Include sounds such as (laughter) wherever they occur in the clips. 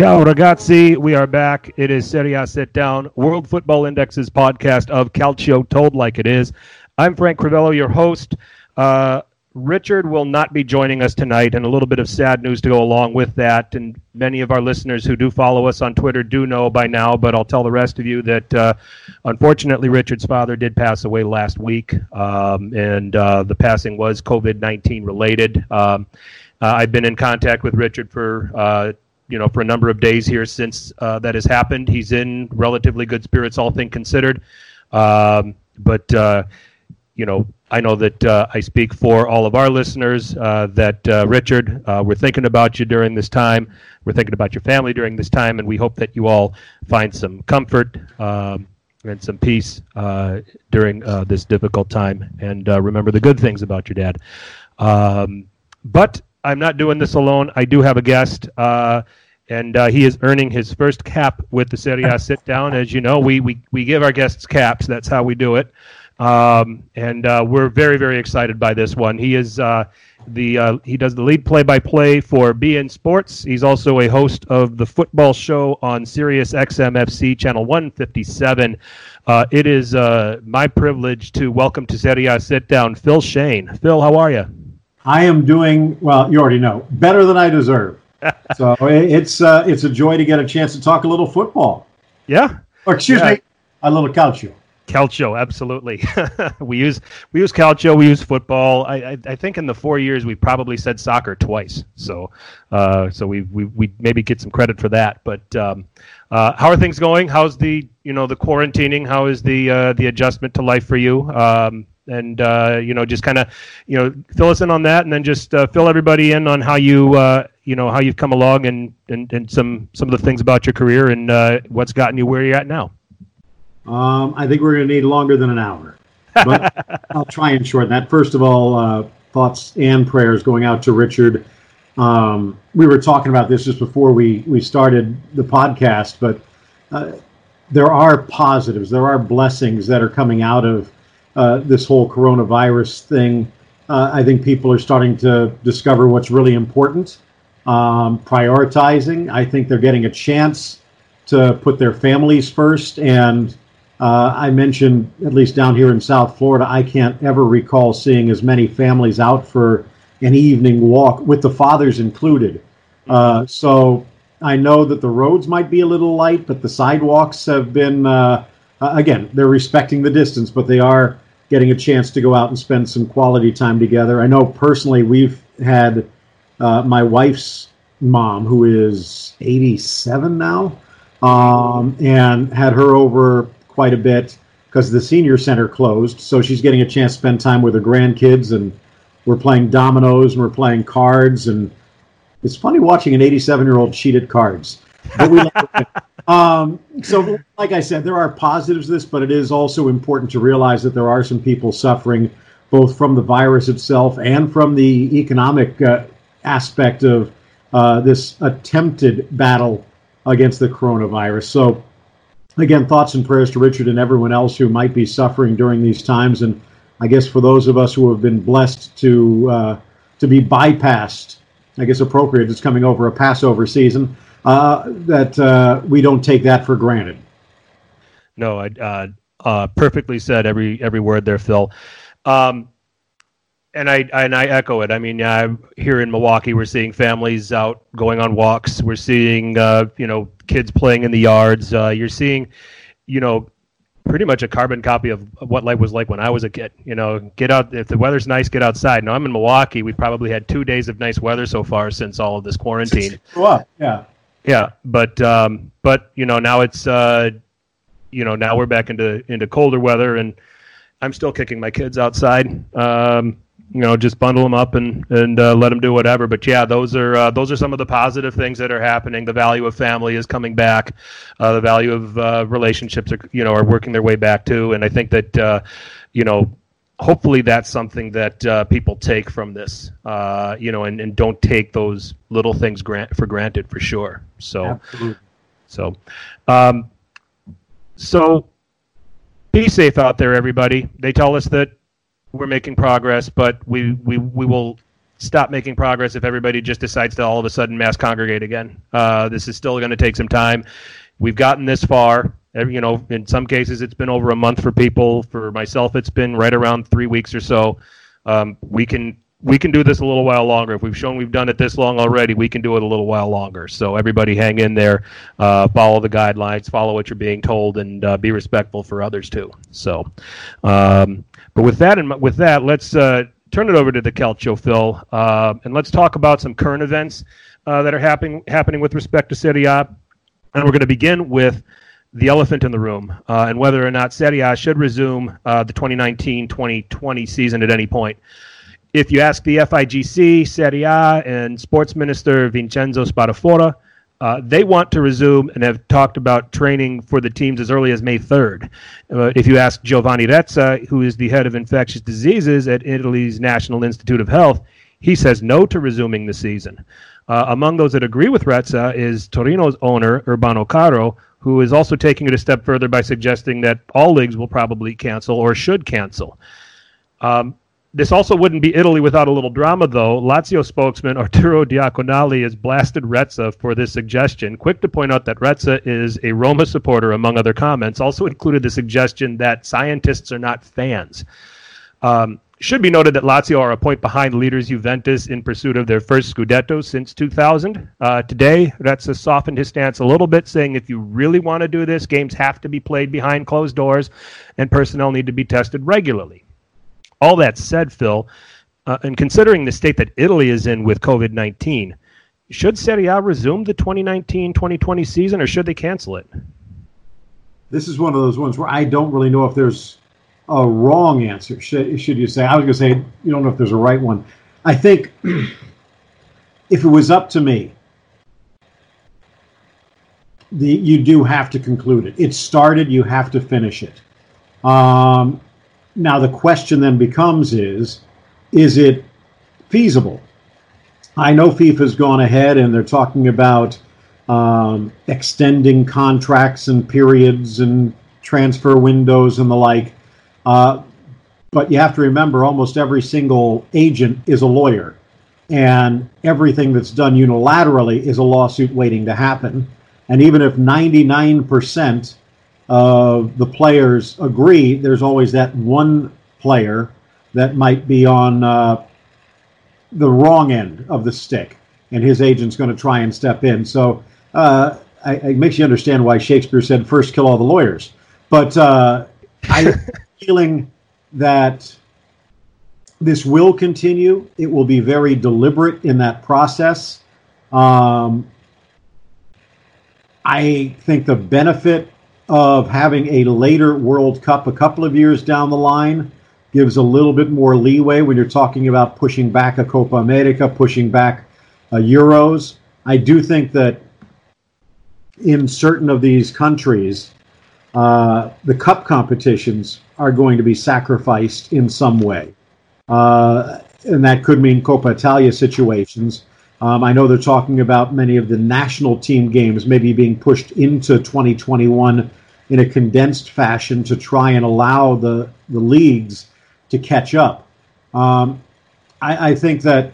Ciao, ragazzi. We are back. It is Serie A Sit Down, World Football Index's podcast of Calcio Told Like It Is. I'm Frank Crivello, your host. Uh, Richard will not be joining us tonight, and a little bit of sad news to go along with that. And many of our listeners who do follow us on Twitter do know by now, but I'll tell the rest of you that uh, unfortunately, Richard's father did pass away last week, um, and uh, the passing was COVID 19 related. Um, uh, I've been in contact with Richard for uh, you know for a number of days here since uh, that has happened. He's in relatively good spirits, all things considered, um, but uh, you know, I know that uh, I speak for all of our listeners uh, that uh, Richard, uh, we're thinking about you during this time. We're thinking about your family during this time, and we hope that you all find some comfort um, and some peace during this difficult time. And remember the good things about your dad. Um, but I'm not doing this alone. I do have a guest. and he is earning his first cap with the Serie A (laughs) sit down. As you know, we, we, we give our guests caps. That's how we do it. Um, and uh, we're very, very excited by this one. He is uh, the uh, he does the lead play-by-play for beIN Sports. He's also a host of the football show on SiriusXM FC channel 157. Uh, it is uh, my privilege to welcome to Serie A Sit Down Phil Schoen. Phil, how are you? I am doing well. You already know better than I deserve. (laughs) so it's uh, it's a joy to get a chance to talk a little football. Yeah. Or excuse yeah. me, a little calcio. Calcio, absolutely. (laughs) we use we use Calcio. We use football. I, I, I think in the four years we probably said soccer twice. So uh, so we, we we maybe get some credit for that. But um, uh, how are things going? How's the you know the quarantining? How is the uh, the adjustment to life for you? Um, and uh, you know just kind of you know fill us in on that, and then just uh, fill everybody in on how you uh, you know how you've come along and, and and some some of the things about your career and what's gotten you where you're at now. Um, I think we're going to need longer than an hour, but (laughs) I'll try and shorten that. First of all, uh, thoughts and prayers going out to Richard. Um, we were talking about this just before we we started the podcast, but uh, there are positives, there are blessings that are coming out of uh, this whole coronavirus thing. Uh, I think people are starting to discover what's really important, um, prioritizing. I think they're getting a chance to put their families first and uh, I mentioned, at least down here in South Florida, I can't ever recall seeing as many families out for an evening walk, with the fathers included. Uh, so I know that the roads might be a little light, but the sidewalks have been, uh, again, they're respecting the distance, but they are getting a chance to go out and spend some quality time together. I know personally we've had uh, my wife's mom, who is 87 now, um, and had her over quite a bit because the senior center closed. So she's getting a chance to spend time with her grandkids, and we're playing dominoes and we're playing cards. And it's funny watching an 87 year old cheat at cards. But we (laughs) um, so, like I said, there are positives to this, but it is also important to realize that there are some people suffering both from the virus itself and from the economic uh, aspect of uh, this attempted battle against the coronavirus. So, again, thoughts and prayers to Richard and everyone else who might be suffering during these times. And I guess for those of us who have been blessed to uh, to be bypassed, I guess appropriate. It's coming over a Passover season. Uh, that uh, we don't take that for granted. No, I uh, uh, perfectly said every every word there, Phil. Um, and I and I echo it. I mean, yeah, here in Milwaukee, we're seeing families out going on walks. We're seeing uh, you know kids playing in the yards. Uh, you're seeing, you know, pretty much a carbon copy of what life was like when I was a kid. You know, get out if the weather's nice, get outside. Now I'm in Milwaukee. We've probably had two days of nice weather so far since all of this quarantine. Well, yeah, yeah, but um, but you know now it's uh, you know now we're back into into colder weather and. I'm still kicking my kids outside. Um, you know just bundle them up and and uh, let them do whatever. But yeah, those are uh, those are some of the positive things that are happening. The value of family is coming back. Uh, the value of uh, relationships are you know are working their way back too. And I think that uh, you know hopefully that's something that uh, people take from this, uh, you know, and, and don't take those little things grant for granted for sure. So, Absolutely. so, um, so be safe out there, everybody. They tell us that we're making progress, but we, we, we will stop making progress if everybody just decides to all of a sudden mass congregate again. Uh, this is still going to take some time. We've gotten this far. You know, in some cases, it's been over a month for people. For myself, it's been right around three weeks or so. Um, we can we can do this a little while longer. If we've shown we've done it this long already, we can do it a little while longer. So everybody, hang in there, uh, follow the guidelines, follow what you're being told, and uh, be respectful for others too. So, um, but with that and with that, let's uh, turn it over to the Calcio, Phil, uh, and let's talk about some current events uh, that are happening happening with respect to Serie A. And we're going to begin with the elephant in the room uh, and whether or not Serie A should resume the 2019-2020 season at any point if you ask the FIGC, Serie A, and sports minister Vincenzo Spadafora, uh, they want to resume and have talked about training for the teams as early as May 3rd. Uh, if you ask Giovanni Rezza, who is the head of infectious diseases at Italy's National Institute of Health, he says no to resuming the season. Uh, among those that agree with Rezza is Torino's owner, Urbano Cairo, who is also taking it a step further by suggesting that all leagues will probably cancel or should cancel. Um, this also wouldn't be Italy without a little drama, though. Lazio spokesman Arturo Diaconale has blasted Rezza for this suggestion. Quick to point out that Rezza is a Roma supporter, among other comments. Also included the suggestion that scientists are not fans. Um, should be noted that Lazio are a point behind leaders Juventus in pursuit of their first Scudetto since 2000. Uh, today, Rezza softened his stance a little bit, saying if you really want to do this, games have to be played behind closed doors and personnel need to be tested regularly. All that said, Phil, uh, and considering the state that Italy is in with COVID 19, should Serie A resume the 2019 2020 season or should they cancel it? This is one of those ones where I don't really know if there's a wrong answer. Should, should you say? I was going to say, you don't know if there's a right one. I think (clears throat) if it was up to me, the, you do have to conclude it. It started, you have to finish it. Um, now the question then becomes is, is it feasible? I know FIFA's gone ahead and they're talking about um, extending contracts and periods and transfer windows and the like. Uh, but you have to remember almost every single agent is a lawyer. And everything that's done unilaterally is a lawsuit waiting to happen. And even if 99% uh, the players agree, there's always that one player that might be on uh, the wrong end of the stick, and his agent's going to try and step in. So uh, I, it makes you understand why Shakespeare said, first kill all the lawyers. But uh, I'm (laughs) feeling that this will continue. It will be very deliberate in that process. Um, I think the benefit of having a later World Cup a couple of years down the line gives a little bit more leeway when you're talking about pushing back a Copa America, pushing back a Euros. I do think that in certain of these countries, uh, the cup competitions are going to be sacrificed in some way. Uh, and that could mean Coppa Italia situations. Um, I know they're talking about many of the national team games maybe being pushed into 2021 in a condensed fashion to try and allow the, the leagues to catch up. Um, I, I think that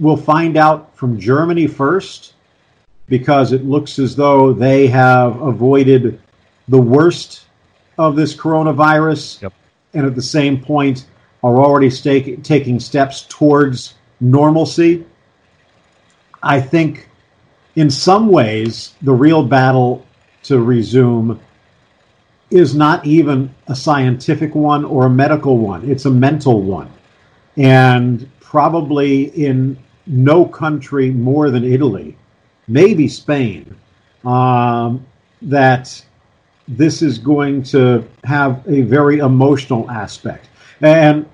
we'll find out from Germany first because it looks as though they have avoided the worst of this coronavirus yep. and at the same point are already stake, taking steps towards normalcy. I think in some ways the real battle to resume is not even a scientific one or a medical one, it's a mental one. And probably in no country more than Italy, maybe Spain, um, that this is going to have a very emotional aspect. And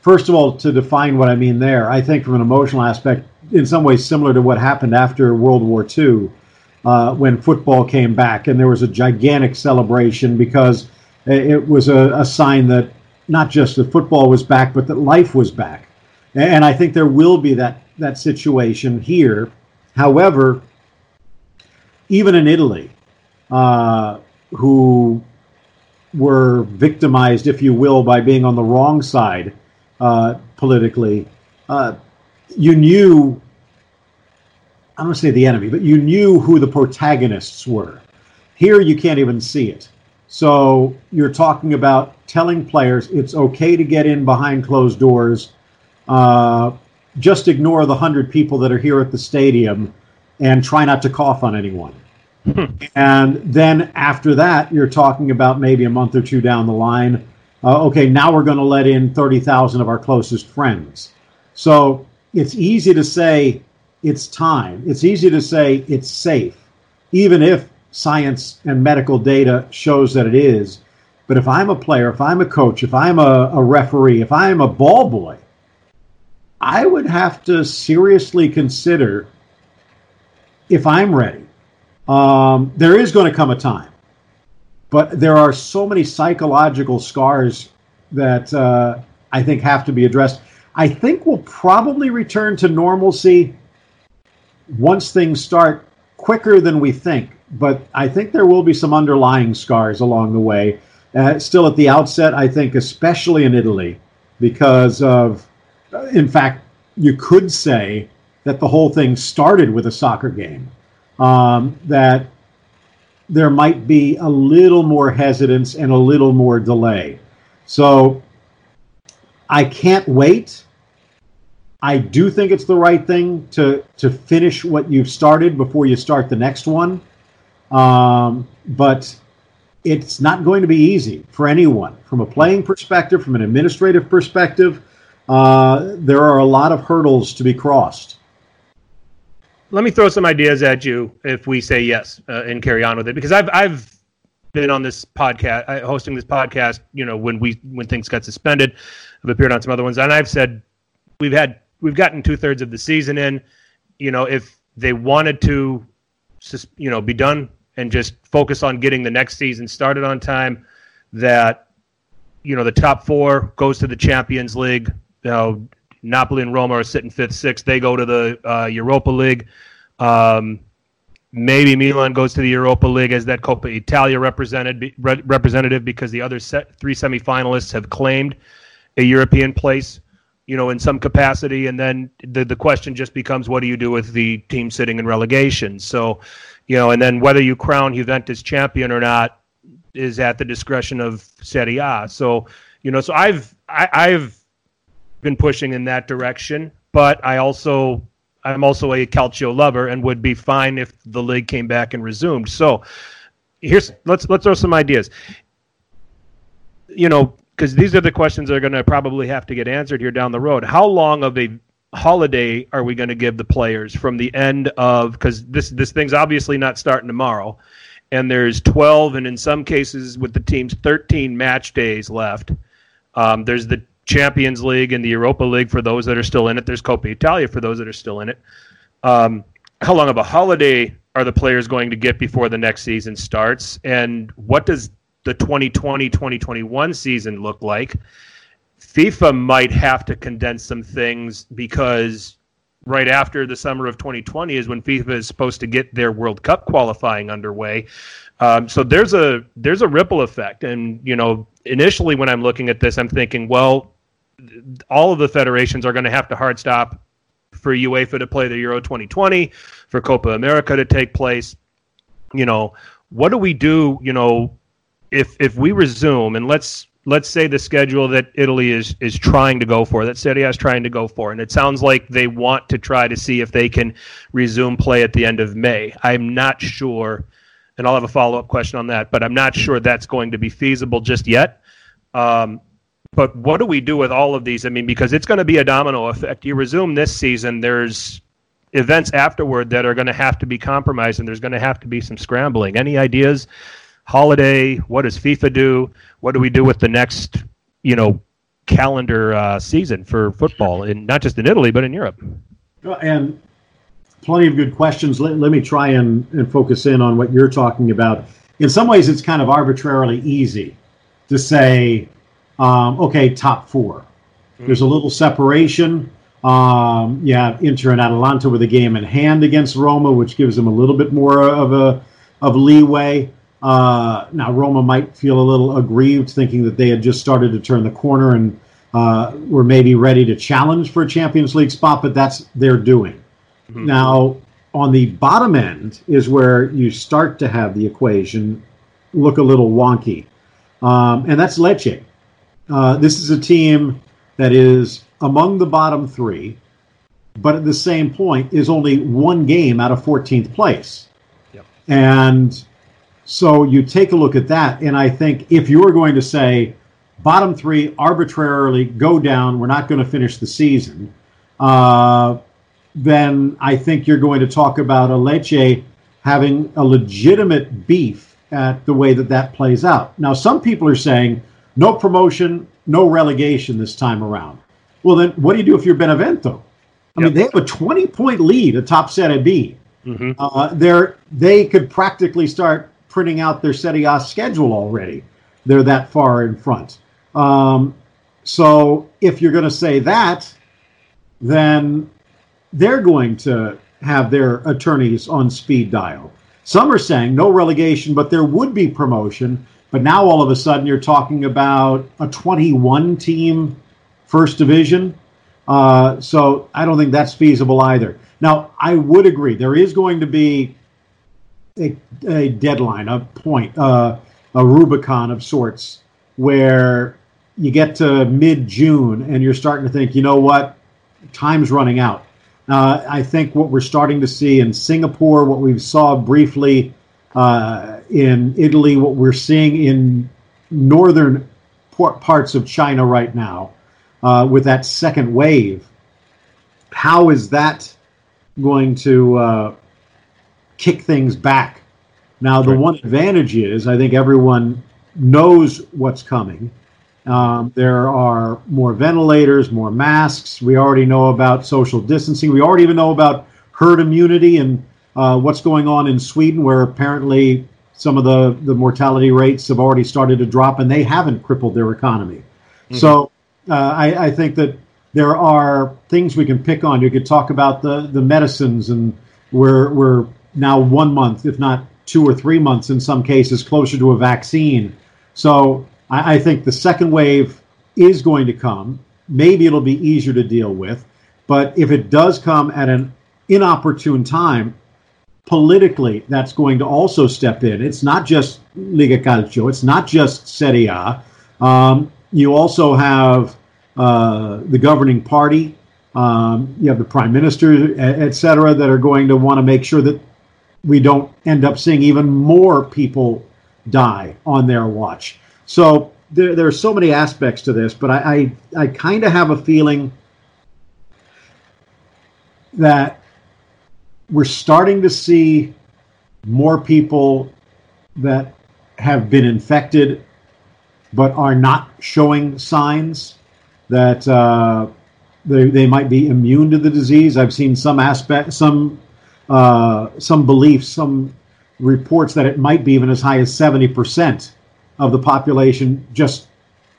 first of all, to define what I mean there, I think from an emotional aspect, in some ways similar to what happened after World War II uh, when football came back, and there was a gigantic celebration because it was a, a sign that not just that football was back, but that life was back. And I think there will be that that situation here. However, even in Italy, uh, who were victimized, if you will, by being on the wrong side uh, politically. Uh, you knew, I don't want to say the enemy, but you knew who the protagonists were. Here, you can't even see it. So you're talking about telling players it's okay to get in behind closed doors. Uh, just ignore the hundred people that are here at the stadium and try not to cough on anyone. And then after that, you're talking about maybe a month or two down the line. Uh, okay, now we're going to let in 30,000 of our closest friends. So it's easy to say it's time. It's easy to say it's safe, even if science and medical data shows that it is. But if I'm a player, if I'm a coach, if I'm a, a referee, if I'm a ball boy, I would have to seriously consider if I'm ready. Um, there is going to come a time, but there are so many psychological scars that uh, I think have to be addressed. I think we'll probably return to normalcy once things start quicker than we think. But I think there will be some underlying scars along the way. Uh, still at the outset, I think, especially in Italy, because of, uh, in fact, you could say that the whole thing started with a soccer game. Um, that there might be a little more hesitance and a little more delay. So I can't wait. I do think it's the right thing to to finish what you've started before you start the next one. Um, but it's not going to be easy for anyone from a playing perspective, from an administrative perspective. Uh, there are a lot of hurdles to be crossed. Let me throw some ideas at you if we say yes uh, and carry on with it, because I've I've been on this podcast, uh, hosting this podcast. You know, when we when things got suspended, I've appeared on some other ones, and I've said we've had we've gotten two thirds of the season in. You know, if they wanted to, you know, be done and just focus on getting the next season started on time, that you know the top four goes to the Champions League. You know, Napoli and Roma are sitting fifth, sixth. They go to the uh, Europa League. Um, maybe Milan goes to the Europa League as that Coppa Italia represented re- representative because the other set, three semifinalists have claimed a European place, you know, in some capacity. And then the the question just becomes, what do you do with the team sitting in relegation? So, you know, and then whether you crown Juventus champion or not is at the discretion of Serie A. So, you know, so I've I, I've been pushing in that direction, but I also I'm also a Calcio lover and would be fine if the league came back and resumed. So here's let's let's throw some ideas. You know, because these are the questions that are going to probably have to get answered here down the road. How long of a holiday are we going to give the players from the end of because this this thing's obviously not starting tomorrow, and there's 12 and in some cases with the teams 13 match days left. Um, there's the Champions League and the Europa League for those that are still in it. There's Coppa Italia for those that are still in it. Um, how long of a holiday are the players going to get before the next season starts? And what does the 2020 2021 season look like? FIFA might have to condense some things because right after the summer of 2020 is when FIFA is supposed to get their World Cup qualifying underway. Um, so there's a there's a ripple effect, and you know initially when I'm looking at this, I'm thinking, well, all of the federations are going to have to hard stop for UEFA to play the Euro 2020, for Copa America to take place. You know, what do we do? You know, if if we resume and let's let's say the schedule that Italy is is trying to go for, that Serie A is trying to go for, and it sounds like they want to try to see if they can resume play at the end of May. I'm not sure and I'll have a follow up question on that. But I'm not sure that's going to be feasible just yet. Um, but what do we do with all of these? I mean, because it's going to be a domino effect. You resume this season, there's events afterward that are going to have to be compromised, and there's going to have to be some scrambling. Any ideas? Holiday? What does FIFA do? What do we do with the next, you know, calendar uh, season for football, in not just in Italy but in Europe? And plenty of good questions. Let, let me try and, and focus in on what you're talking about. In some ways, it's kind of arbitrarily easy to say, um, okay, top 4 mm-hmm. There's a little separation. Um, you have Inter and Atalanta with a game in hand against Roma, which gives them a little bit more of a of leeway. Uh, now, Roma might feel a little aggrieved, thinking that they had just started to turn the corner and uh, were maybe ready to challenge for a Champions League spot, but that's their doing. Mm-hmm. Now, on the bottom end is where you start to have the equation look a little wonky, um, and that's Lecce. Uh, this is a team that is among the bottom three, but at the same point is only one game out of 14th place. Yep. And so you take a look at that, and I think if you're going to say bottom three arbitrarily go down, we're not going to finish the season, uh, then I think you're going to talk about a Lecce having a legitimate beef at the way that that plays out. Now, some people are saying no promotion, no relegation this time around. Well, then what do you do if you're Benevento? I yep. mean, they have a 20 point lead atop Serie B. Mm-hmm. Uh, they're, they could practically start printing out their Serie A schedule already. They're that far in front. Um, so if you're going to say that, then they're going to have their attorneys on speed dial. Some are saying no relegation, but there would be promotion. But now all of a sudden you're talking about a 21 team first division. Uh, so I don't think that's feasible either. Now, I would agree. There is going to be a, a deadline, a point, uh, a Rubicon of sorts, where you get to mid June and you're starting to think, you know what, time's running out. Uh, I think what we're starting to see in Singapore, what we saw briefly uh, in Italy, what we're seeing in northern parts of China right now uh, with that second wave, how is that going to uh, kick things back? Now, the one advantage is I think everyone knows what's coming. Um, there are more ventilators, more masks. We already know about social distancing. We already even know about herd immunity and uh, what's going on in Sweden, where apparently some of the, the mortality rates have already started to drop and they haven't crippled their economy. Mm-hmm. So uh, I, I, think that there are things we can pick on. You could talk about the, the medicines, and we're, we're now one month, if not two or three months in some cases, closer to a vaccine. So I, I think the second wave is going to come. Maybe it'll be easier to deal with, but if it does come at an inopportune time, politically, that's going to also step in. It's not just Lega Calcio. It's not just Serie A. Um, you also have uh, the governing party. Um, you have the prime minister, et cetera, that are going to want to make sure that we don't end up seeing even more people die on their watch. So there, there are so many aspects to this, but I, I, I kind of have a feeling that we're starting to see more people that have been infected but are not showing signs that uh, they, they might be immune to the disease. I've seen some aspect, some uh, some beliefs, some reports that it might be even as high as seventy percent of the population just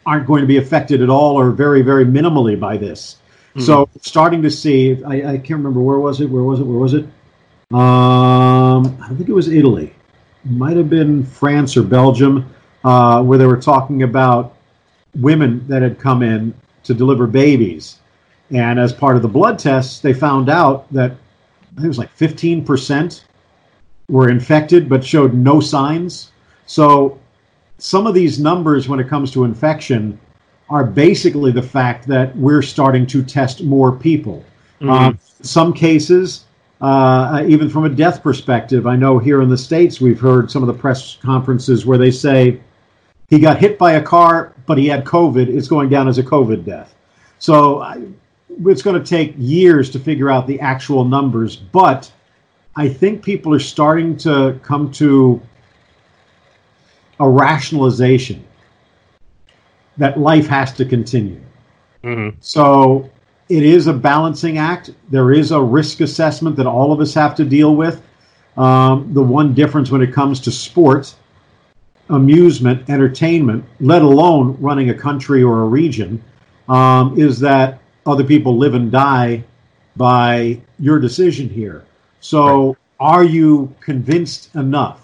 aren't going to be affected at all or very, very minimally by this. Mm-hmm. So starting to see, I, I, can't remember where was it, where was it, where was it? Um, I think it was Italy. It might have been France or Belgium, uh, where they were talking about women that had come in to deliver babies. And as part of the blood tests, they found out that I think it was like 15% were infected but showed no signs. So some of these numbers when it comes to infection are basically the fact that we're starting to test more people. Mm-hmm. Um, some cases, uh, even from a death perspective, I know here in the States we've heard some of the press conferences where they say he got hit by a car, but he had COVID. It's going down as a COVID death. So I, it's going to take years to figure out the actual numbers, but I think people are starting to come to a rationalization that life has to continue. Mm-hmm. So it is a balancing act. There is a risk assessment that all of us have to deal with. Um, the one difference when it comes to sports, amusement, entertainment, let alone running a country or a region, um, is that other people live and die by your decision here. So, right. are you convinced enough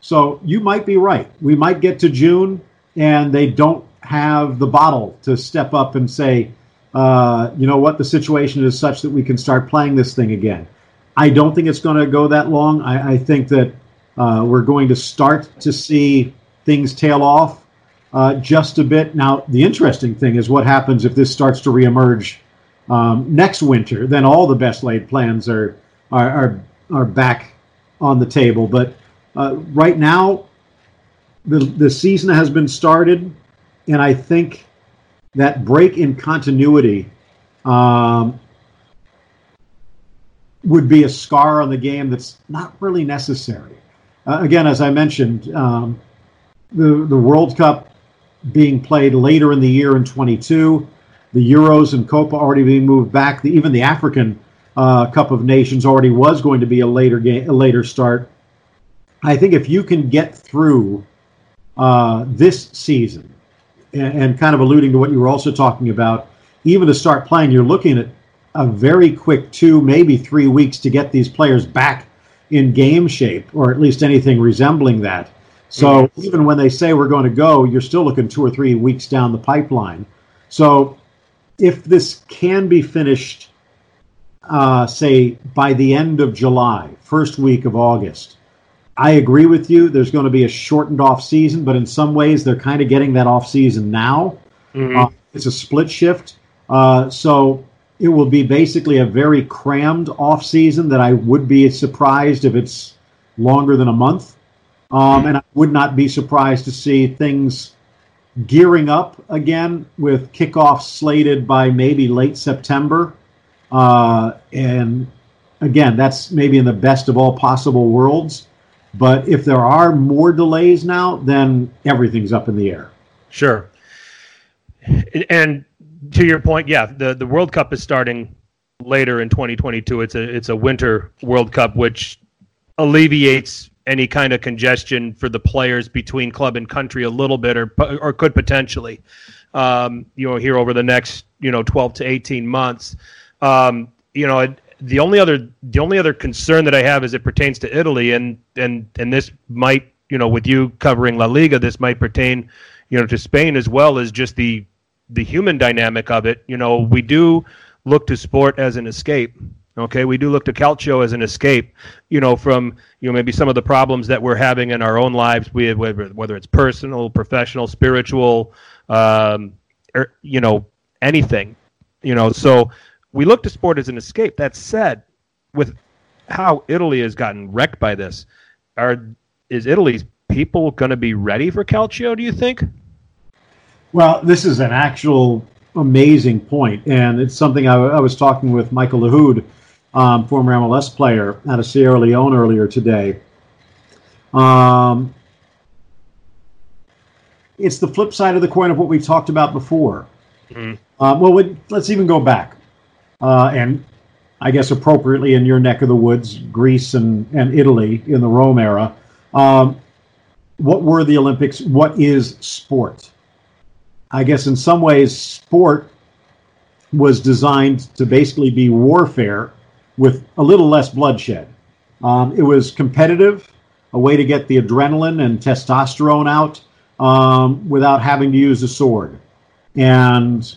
So you might be right. We might get to June and they don't have the bottle to step up and say, uh, you know what, the situation is such that we can start playing this thing again. I don't think it's going to go that long. I, I think that uh, we're going to start to see things tail off uh, just a bit. Now, the interesting thing is what happens if this starts to reemerge um, next winter. Then all the best laid plans are are are, are back on the table. But uh, right now, the the season has been started, and I think that break in continuity um, would be a scar on the game that's not really necessary. Uh, again, as I mentioned, um, the the World Cup being played later in the year in 22, the Euros and Copa already being moved back. The, even the African uh, Cup of Nations already was going to be a later game, a later start. I think if you can get through uh, this season, and, and kind of alluding to what you were also talking about, even to start playing, you're looking at a very quick two, maybe three weeks to get these players back in game shape, or at least anything resembling that. So mm-hmm. even when they say we're going to go, you're still looking two or three weeks down the pipeline. So if this can be finished, uh, say by the end of July, first week of August, I agree with you. There's going to be a shortened off season, but in some ways they're kind of getting that off season now. Mm-hmm. Uh, it's a split shift, uh, so it will be basically a very crammed off season that I would be surprised if it's longer than a month. Um, and I would not be surprised to see things gearing up again with kickoff slated by maybe late September. Uh, and again, that's maybe in the best of all possible worlds. But if there are more delays now, then everything's up in the air. Sure. And to your point, yeah, the, the World Cup is starting later in 2022. It's a it's a winter World Cup, which alleviates any kind of congestion for the players between club and country a little bit, or or could potentially, um, you know, here over the next you know 12 to 18 months. Um, you know, the only other the only other concern that I have as it pertains to Italy, and and and this might you know with you covering La Liga, this might pertain you know to Spain as well as just the the human dynamic of it. You know, we do look to sport as an escape Okay, we do look to Calcio as an escape, you know, from you know maybe some of the problems that we're having in our own lives, we whether, whether it's personal, professional, spiritual, um, or, er, you know, anything, you know. So we look to sport as an escape. That said, with how Italy has gotten wrecked by this, are is Italy's people going to be ready for Calcio? Do you think? Well, this is an actual amazing point, and it's something I, I was talking with Michael Lahoud um, former MLS player out of Sierra Leone earlier today. Um, it's the flip side of the coin of what we've talked about before. Mm-hmm. Uh, well, let's even go back, uh, and I guess appropriately in your neck of the woods, Greece and, and Italy in the Rome era. Um, what were the Olympics? What is sport? I guess in some ways, sport was designed to basically be warfare with a little less bloodshed. Um, it was competitive, a way to get the adrenaline and testosterone out um, without having to use a sword. And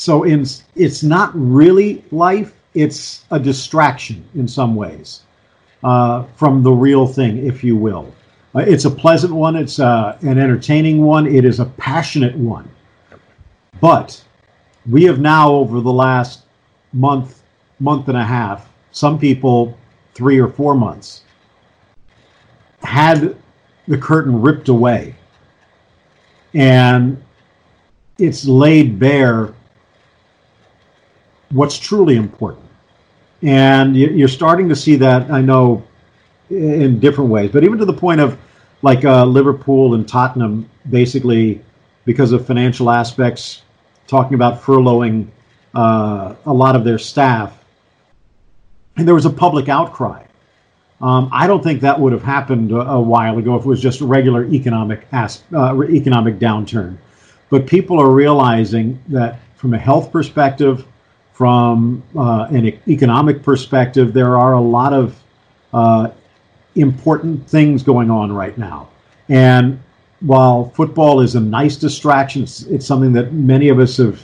so in, it's not really life, it's a distraction in some ways uh, from the real thing, if you will. Uh, it's a pleasant one, it's uh, an entertaining one, it is a passionate one. But we have now, over the last month, month and a half, some people three or four months, had the curtain ripped away. And it's laid bare what's truly important. And you're starting to see that, I know, in different ways, but even to the point of like uh, Liverpool and Tottenham, basically because of financial aspects, talking about furloughing uh, a lot of their staff and there was a public outcry. Um, I don't think that would have happened a, a, while ago if it was just a regular economic as, uh, economic downturn. But people are realizing that from a health perspective, from uh, an economic perspective, there are a lot of uh, important things going on right now. And while football is a nice distraction, it's, it's something that many of us have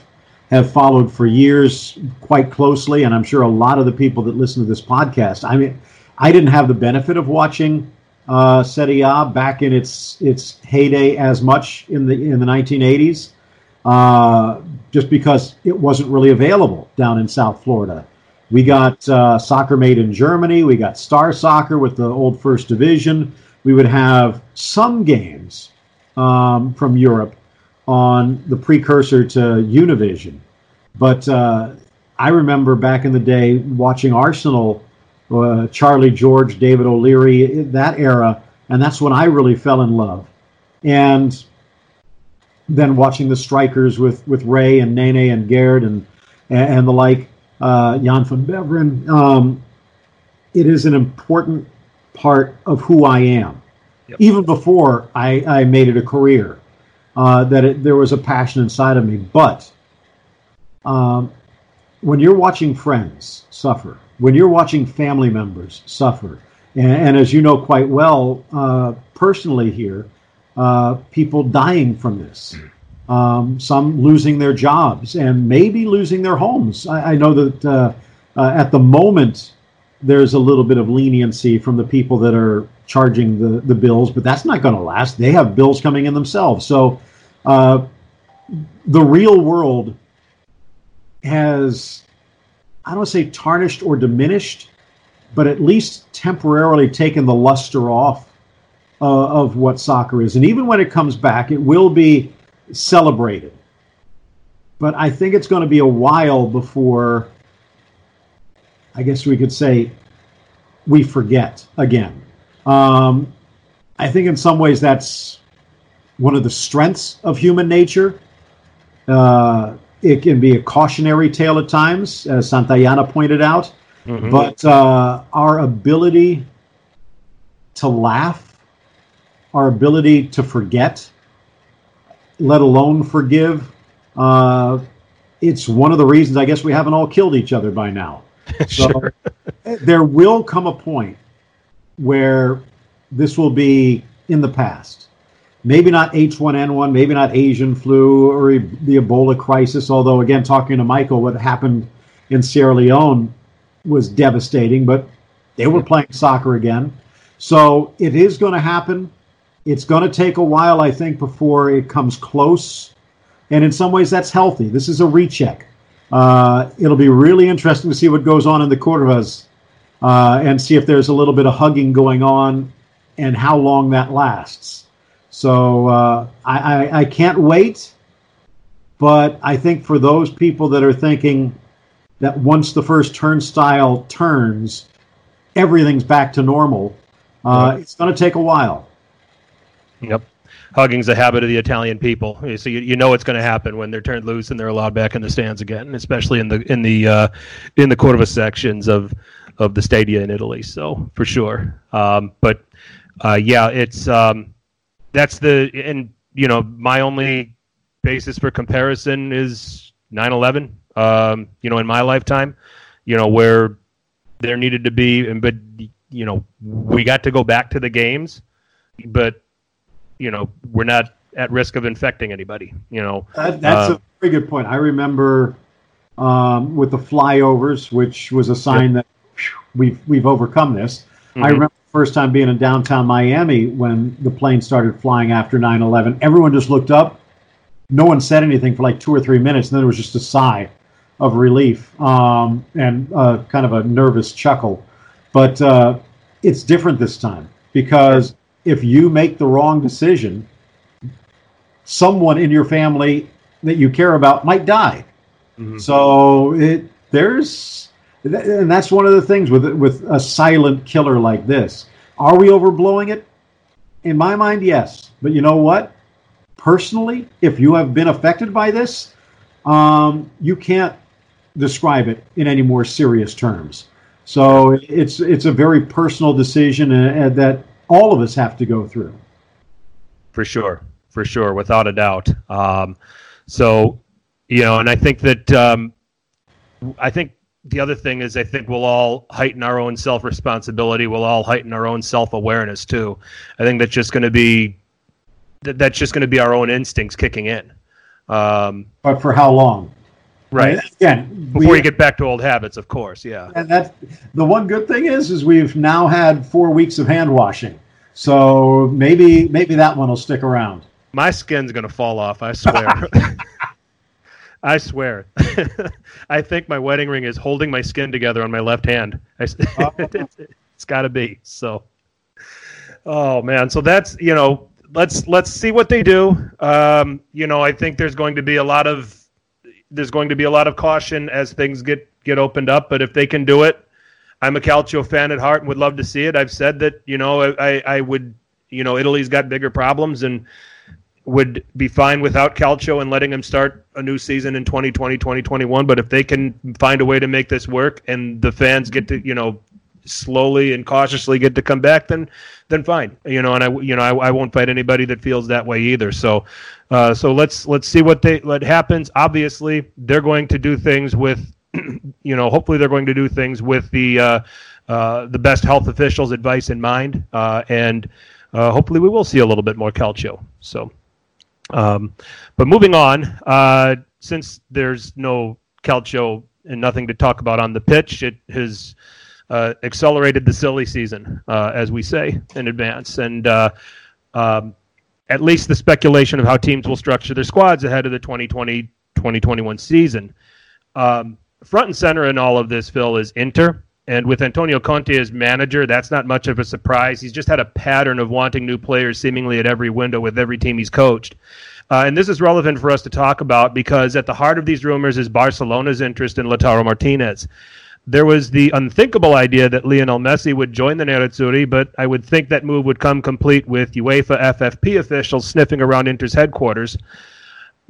have followed for years quite closely, and I'm sure a lot of the people that listen to this podcast. I mean, I didn't have the benefit of watching uh, Serie A back in its its heyday as much in the in the 1980s, uh, just because it wasn't really available down in South Florida. We got uh, soccer made in Germany. We got Star Soccer with the old First Division. We would have some games um, from Europe on the precursor to Univision. But uh, I remember back in the day watching Arsenal, uh, Charlie George, David O'Leary, that era, and that's when I really fell in love. And then watching the strikers with, with Ray and Nene and Gerd and and the like, uh, Jan van Beveren. Um, it is an important part of who I am. Yep. Even before I, I made it a career, uh, that it, there was a passion inside of me. But um, when you're watching friends suffer, when you're watching family members suffer, and, and as you know quite well uh, personally here, uh, people dying from this, um, some losing their jobs and maybe losing their homes. I, I know that uh, uh, at the moment there's a little bit of leniency from the people that are charging the, the bills, but that's not going to last. They have bills coming in themselves. So uh, the real world has, I don't say tarnished or diminished, but at least temporarily taken the luster off uh, of what soccer is. And even when it comes back, it will be celebrated. But I think it's going to be a while before, I guess we could say, we forget again. Um, I think in some ways that's one of the strengths of human nature. Uh, it can be a cautionary tale at times, as Santayana pointed out. Mm-hmm. But uh, our ability to laugh, our ability to forget, let alone forgive, uh, it's one of the reasons I guess we haven't all killed each other by now. (laughs) So there will come a point where this will be in the past. Maybe not H1N1, maybe not Asian flu or the Ebola crisis. Although, again, talking to Michael, what happened in Sierra Leone was devastating, but they were playing soccer again. So it is going to happen. It's going to take a while, I think, before it comes close. And in some ways, that's healthy. This is a recheck. Uh, it'll be really interesting to see what goes on in the Cordovas uh, and see if there's a little bit of hugging going on and how long that lasts. So uh, I, I, I can't wait. But I think for those people that are thinking that once the first turnstile turns, everything's back to normal, uh, it's going to take a while. Yep. Hugging's a habit of the Italian people, so you, you know it's going to happen when they're turned loose and they're allowed back in the stands again, especially in the in the uh, in the Cordova sections of of the stadia in Italy. So for sure, um, but uh, yeah, it's um, that's the and you know my only basis for comparison is 9/11. Um, you know, in my lifetime, you know where there needed to be, and but you know we got to go back to the games, but you know we're not at risk of infecting anybody. You know, that, that's uh, a very good point. I remember um, with the flyovers, which was a sign that whew, we've we've overcome this. Mm-hmm. I remember the first time being in downtown Miami when the plane started flying after 9/11. Everyone just looked up. No one said anything for like two or three minutes, and then there was just a sigh of relief um, and uh, kind of a nervous chuckle. But uh, it's different this time because if you make the wrong decision, someone in your family that you care about might die. Mm-hmm. So it there's and that's one of the things with with a silent killer like this. Are we overblowing it? In my mind, yes. But you know what? Personally, if you have been affected by this, um, you can't describe it in any more serious terms. So it's it's a very personal decision, and, that all of us have to go through. For sure, for sure, without a doubt. Um, so, you know, and I think that um, I think the other thing is I think we'll all heighten our own self responsibility. We'll all heighten our own self awareness too. I think that's just going to be that, that's just going to be our own instincts kicking in. Um, but for how long? Right. again, before we, you get back to old habits, of course. Yeah. And that's the one good thing is, is we've now had four weeks of hand washing, so maybe maybe that one will stick around. My skin's gonna fall off. I swear. (laughs) I swear. (laughs) I think my wedding ring is holding my skin together on my left hand. I, (laughs) oh. it's got to be. So, oh man. So that's you know let's let's see what they do. Um, you know, I think there's going to be a lot of there's going to be a lot of caution as things get get opened up. But if they can do it, I'm a Calcio fan at heart and would love to see it. I've said that you know I I would you know Italy's got bigger problems and would be fine without Calcio and letting them start a new season in 2020 2021 but if they can find a way to make this work and the fans get to you know slowly and cautiously get to come back, then then fine. You know, and I you know I, I won't fight anybody that feels that way either. So uh, so let's let's see what they what happens. Obviously, they're going to do things with (clears throat) you know hopefully they're going to do things with the uh, uh, the best health officials' advice in mind, uh, and uh, hopefully we will see a little bit more calcio. So. Um, but moving on, uh, since there's no calcio and nothing to talk about on the pitch, it has uh, accelerated the silly season, uh, as we say in advance, and uh, um, at least the speculation of how teams will structure their squads ahead of the 2020-2021 season. Um, front and center in all of this, Phil, is Inter. And with Antonio Conte as manager, that's not much of a surprise. He's just had a pattern of wanting new players seemingly at every window with every team he's coached. Uh, and this is relevant for us to talk about because at the heart of these rumors is Barcelona's interest in Lautaro Martinez there was the unthinkable idea that Lionel Messi would join the Nerazzurri, but I would think that move would come complete with UEFA FFP officials sniffing around Inter's headquarters.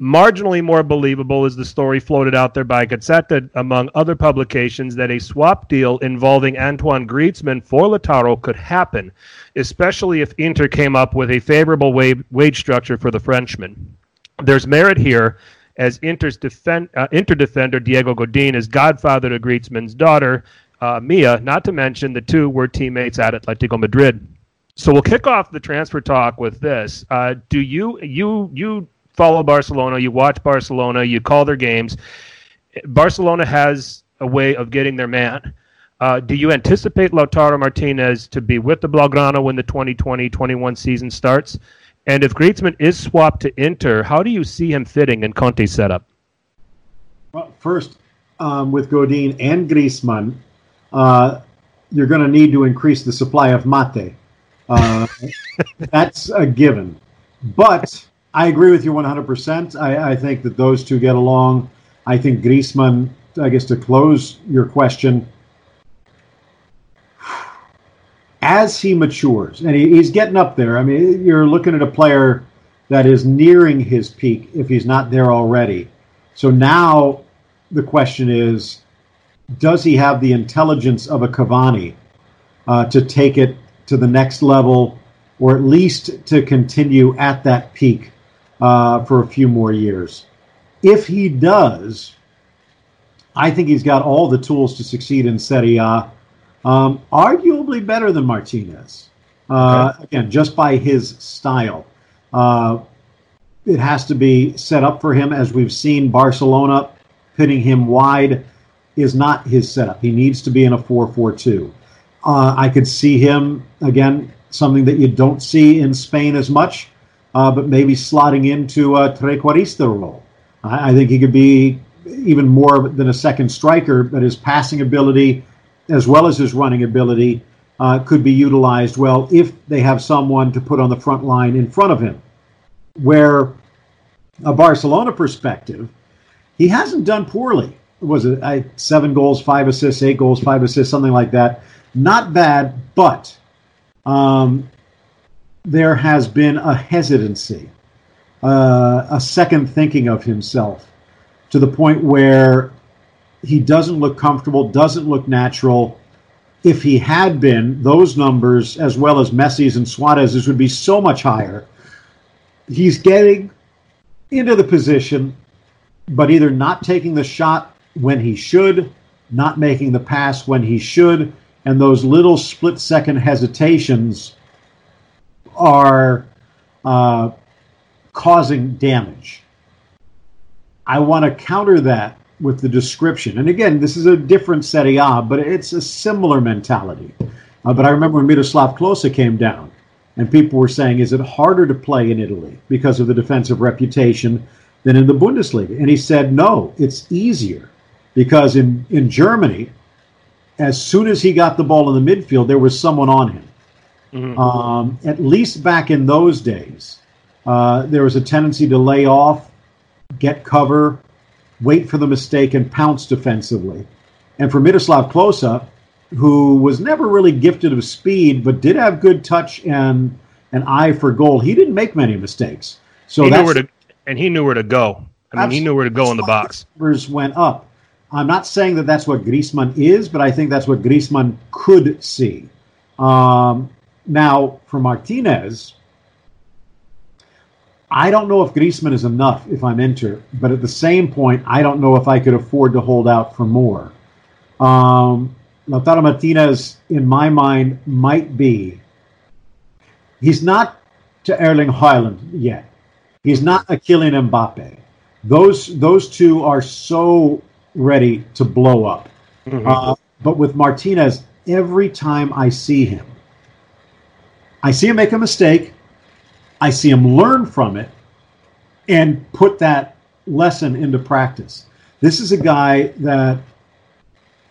Marginally more believable is the story floated out there by Gazzetta, among other publications, that a swap deal involving Antoine Griezmann for Lautaro could happen, especially if Inter came up with a favorable wage structure for the Frenchman. There's merit here as Inter's defend, uh, Inter defender Diego Godin is godfather to Griezmann's daughter, uh, Mia, not to mention the two were teammates at Atletico Madrid. So we'll kick off the transfer talk with this. Uh, do you you you follow Barcelona? You watch Barcelona. You call their games. Barcelona has a way of getting their man. Uh, do you anticipate Lautaro Martinez to be with the Blaugrana when the 2020-21 season starts? And if Griezmann is swapped to Inter, how do you see him fitting in Conte's setup? Well, first, um, with Godin and Griezmann, uh, you're going to need to increase the supply of mate. Uh, (laughs) that's a given. But I agree with you 100%. I, I, think that those two get along. I think Griezmann, I guess to close your question, as he matures, and he, he's getting up there. I mean, you're looking at a player that is nearing his peak if he's not there already. So now the question is, does he have the intelligence of a Cavani uh, to take it to the next level, or at least to continue at that peak uh, for a few more years? If he does, I think he's got all the tools to succeed in Serie A um, arguably better than Martinez. Uh, okay. Again, just by his style. Uh, it has to be set up for him, as we've seen Barcelona pitting him wide is not his setup. He needs to be in a 4 4 2. Uh, I could see him, again, something that you don't see in Spain as much, uh, but maybe slotting into a Trequartista role. I, I think he could be even more than a second striker, but his passing ability as well as his running ability, uh, could be utilized well if they have someone to put on the front line in front of him. Where a Barcelona perspective, he hasn't done poorly. Was it I, seven goals, five assists, eight goals, five assists, something like that? Not bad, but um, there has been a hesitancy, uh, a second thinking of himself to the point where he doesn't look comfortable, doesn't look natural. If he had been, those numbers, as well as Messi's and Suarez's, would be so much higher. He's getting into the position, but either not taking the shot when he should, not making the pass when he should, and those little split second hesitations are uh, causing damage. I want to counter that with the description. And again, this is a different Serie A, but it's a similar mentality. Uh, but I remember when Miroslav Klose came down, and people were saying, is it harder to play in Italy because of the defensive reputation than in the Bundesliga? And he said, no, it's easier because in, in Germany, as soon as he got the ball in the midfield, there was someone on him. Mm-hmm. Um, at least back in those days, uh, there was a tendency to lay off, get cover, wait for the mistake, and pounce defensively. And for Miroslav Klose, who was never really gifted of speed, but did have good touch and an eye for goal. He didn't make many mistakes. So he knew where to, and he knew where to go. I mean, he knew where to go in the box. Numbers went up. I'm not saying that that's what Griezmann is, but I think that's what Griezmann could see. Um, now, for Martinez, I don't know if Griezmann is enough if I'm Inter, but at the same point, I don't know if I could afford to hold out for more. Um, Lautaro Martinez, in my mind, might be. He's not to Erling Haaland yet. He's not a Kylian Mbappe. Those those two are so ready to blow up. Mm-hmm. Uh, but with Martinez, every time I see him, I see him make a mistake. I see him learn from it and put that lesson into practice. This is a guy that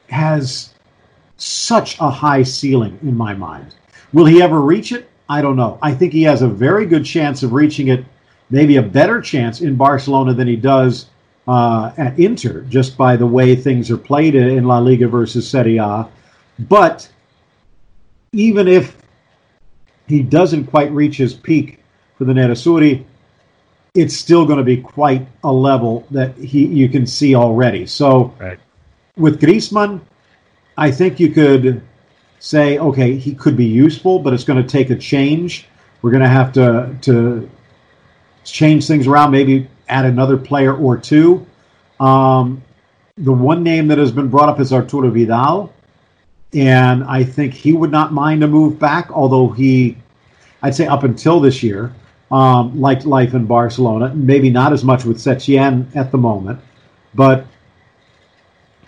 has such a high ceiling in my mind. Will he ever reach it? I don't know. I think he has a very good chance of reaching it, maybe a better chance in Barcelona than he does uh, at Inter, just by the way things are played in La Liga versus Serie A. But even if he doesn't quite reach his peak for the Nerazzurri, it's still going to be quite a level that he you can see already. So right. with Griezmann, I think you could say, okay, he could be useful, but it's going to take a change. We're going to have to to change things around, maybe add another player or two. Um, the one name that has been brought up is Arturo Vidal, and I think he would not mind a move back, although he, I'd say up until this year, um, liked life in Barcelona. Maybe not as much with Setien at the moment, but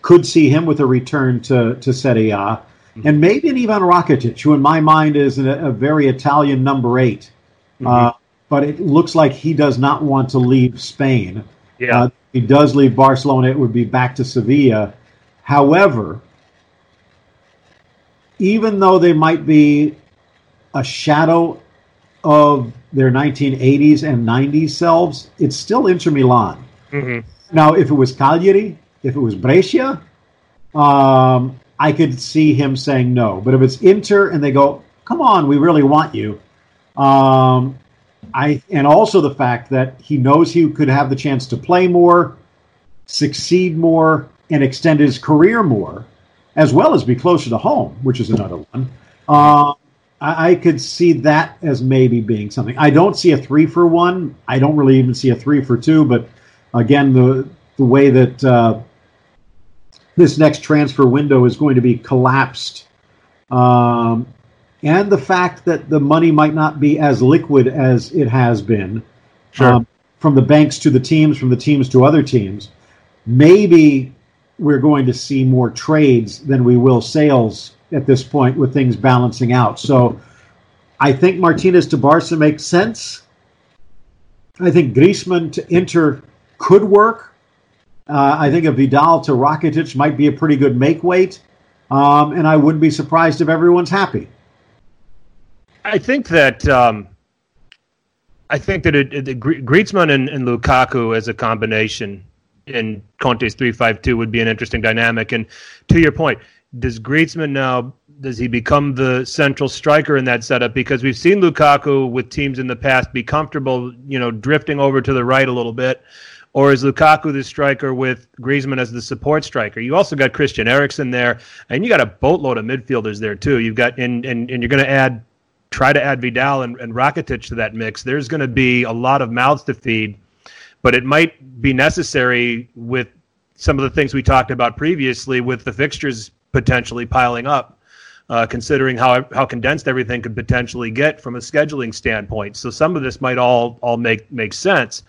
could see him with a return to, to Serie A. Mm-hmm. And maybe an Ivan Rakitic, who in my mind is a, a very Italian number 8 mm-hmm. uh, but it looks like he does not want to leave Spain. Yeah. Uh, he does leave Barcelona, it would be back to Sevilla. However, even though they might be a shadow of their 1980s and 90s selves, it's still Inter Milan. Mm-hmm. Now, if it was Cagliari, if it was Brescia, um, I could see him saying no. But if it's Inter and they go, come on, we really want you. Um, I and also the fact that he knows he could have the chance to play more, succeed more, and extend his career more, as well as be closer to home, which is another one. Uh, I, I, could see that as maybe being something. I don't see a three for one. I don't really even see a three for two. But again, the the way that uh, this next transfer window is going to be collapsed. Um, and the fact that the money might not be as liquid as it has been sure. um, from the banks to the teams, from the teams to other teams. Maybe we're going to see more trades than we will sales at this point with things balancing out. So I think Martinez to Barca makes sense. I think Griezmann to Inter could work. Uh, I think a Vidal to Rakitic might be a pretty good make weight, um, and I wouldn't be surprised if everyone's happy. I think that um, I think that it, it, Griezmann and, and, Lukaku as a combination in Conte's three five two would be an interesting dynamic. And to your point, does Griezmann now does he become the central striker in that setup? Because we've seen Lukaku with teams in the past be comfortable, you know, drifting over to the right a little bit or is Lukaku the striker with Griezmann as the support striker? You also got Christian Eriksen there, and you got a boatload of midfielders there too. You've got and and, and you're going to add try to add Vidal and, and Rakitic to that mix. There's going to be a lot of mouths to feed, but it might be necessary with some of the things we talked about previously with the fixtures potentially piling up, uh, considering how how condensed everything could potentially get from a scheduling standpoint. So some of this might all all make make sense.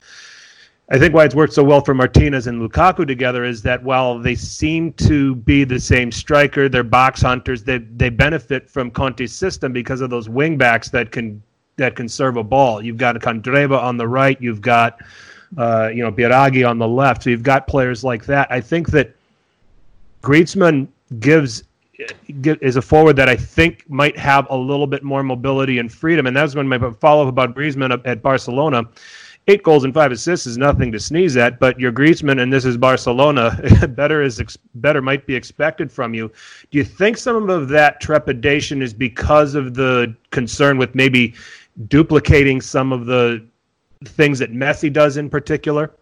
I think why it's worked so well for Martinez and Lukaku together is that while they seem to be the same striker, they're box hunters. They they benefit from Conte's system because of those wing backs that can that can serve a ball. You've got Candreva on the right. You've got uh, you know Biraghi on the left. So you've got players like that. I think that Griezmann gives is a forward that I think might have a little bit more mobility and freedom, and that's when my follow up about Griezmann at Barcelona eight goals and five assists is nothing to sneeze at, but you're Griezmann and this is Barcelona. (laughs) better is ex- better might be expected from you. Do you think some of that trepidation is because of the concern with maybe duplicating some of the things that Messi does in particular?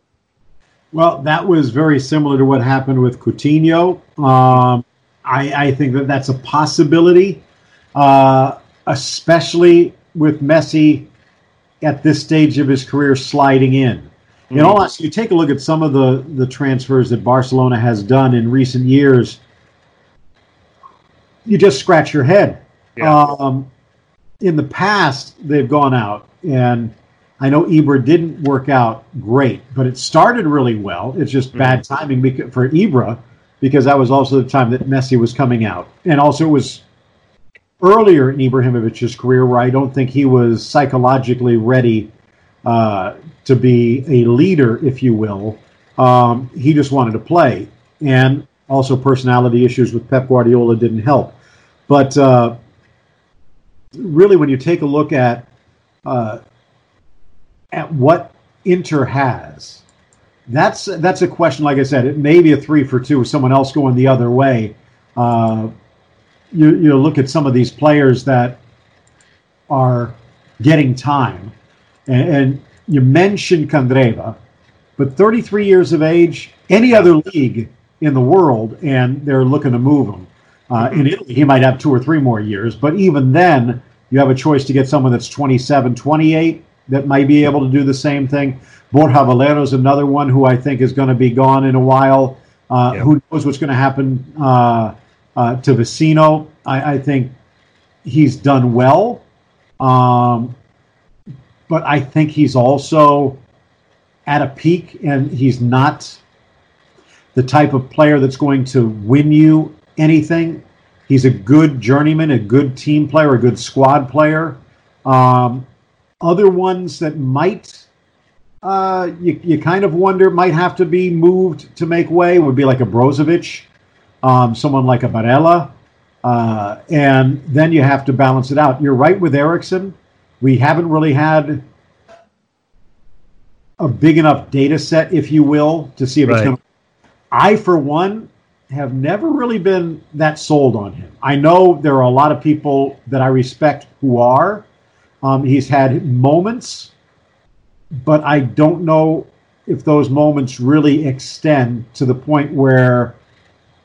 Well, that was very similar to what happened with Coutinho. Um, I, I, think that that's a possibility, uh, especially with Messi at this stage of his career sliding in. Mm-hmm. In all honesty, you take a look at some of the, the transfers that Barcelona has done in recent years, you just scratch your head. Yeah. Um, in the past, they've gone out, and I know Ibra didn't work out great, but it started really well. It's just mm-hmm. bad timing for Ibra because that was also the time that Messi was coming out, and also it was earlier in Ibrahimovic's career where I don't think he was psychologically ready uh, to be a leader, if you will. Um, he just wanted to play. And also, personality issues with Pep Guardiola didn't help. But uh, really, when you take a look at uh, at what Inter has, that's that's a question. Like I said, it may be a three for two with someone else going the other way. Uh, you you look at some of these players that are getting time, and, and you mentioned Candreva, but 33 years of age, any other league in the world, and they're looking to move him. Uh, in Italy, he might have two or three more years, but even then, you have a choice to get someone that's 27, 28 that might be able to do the same thing. Borja Valero is another one who I think is going to be gone in a while. Uh. Who knows what's going to happen uh, uh, to Vecino. I, I, think he's done well, um, but I think he's also at a peak, and he's not the type of player that's going to win you anything. He's a good journeyman, a good team player, a good squad player. Um, other ones that might uh, you, you kind of wonder might have to be moved to make way would be like a Brozovic um, someone like a Barella, uh, and then you have to balance it out. You're right with Eriksen. We haven't really had a big enough data set, if you will, to see if right. it's going to. I, for one, have never really been that sold on him. I know there are a lot of people that I respect who are. Um, he's had moments, but I don't know if those moments really extend to the point where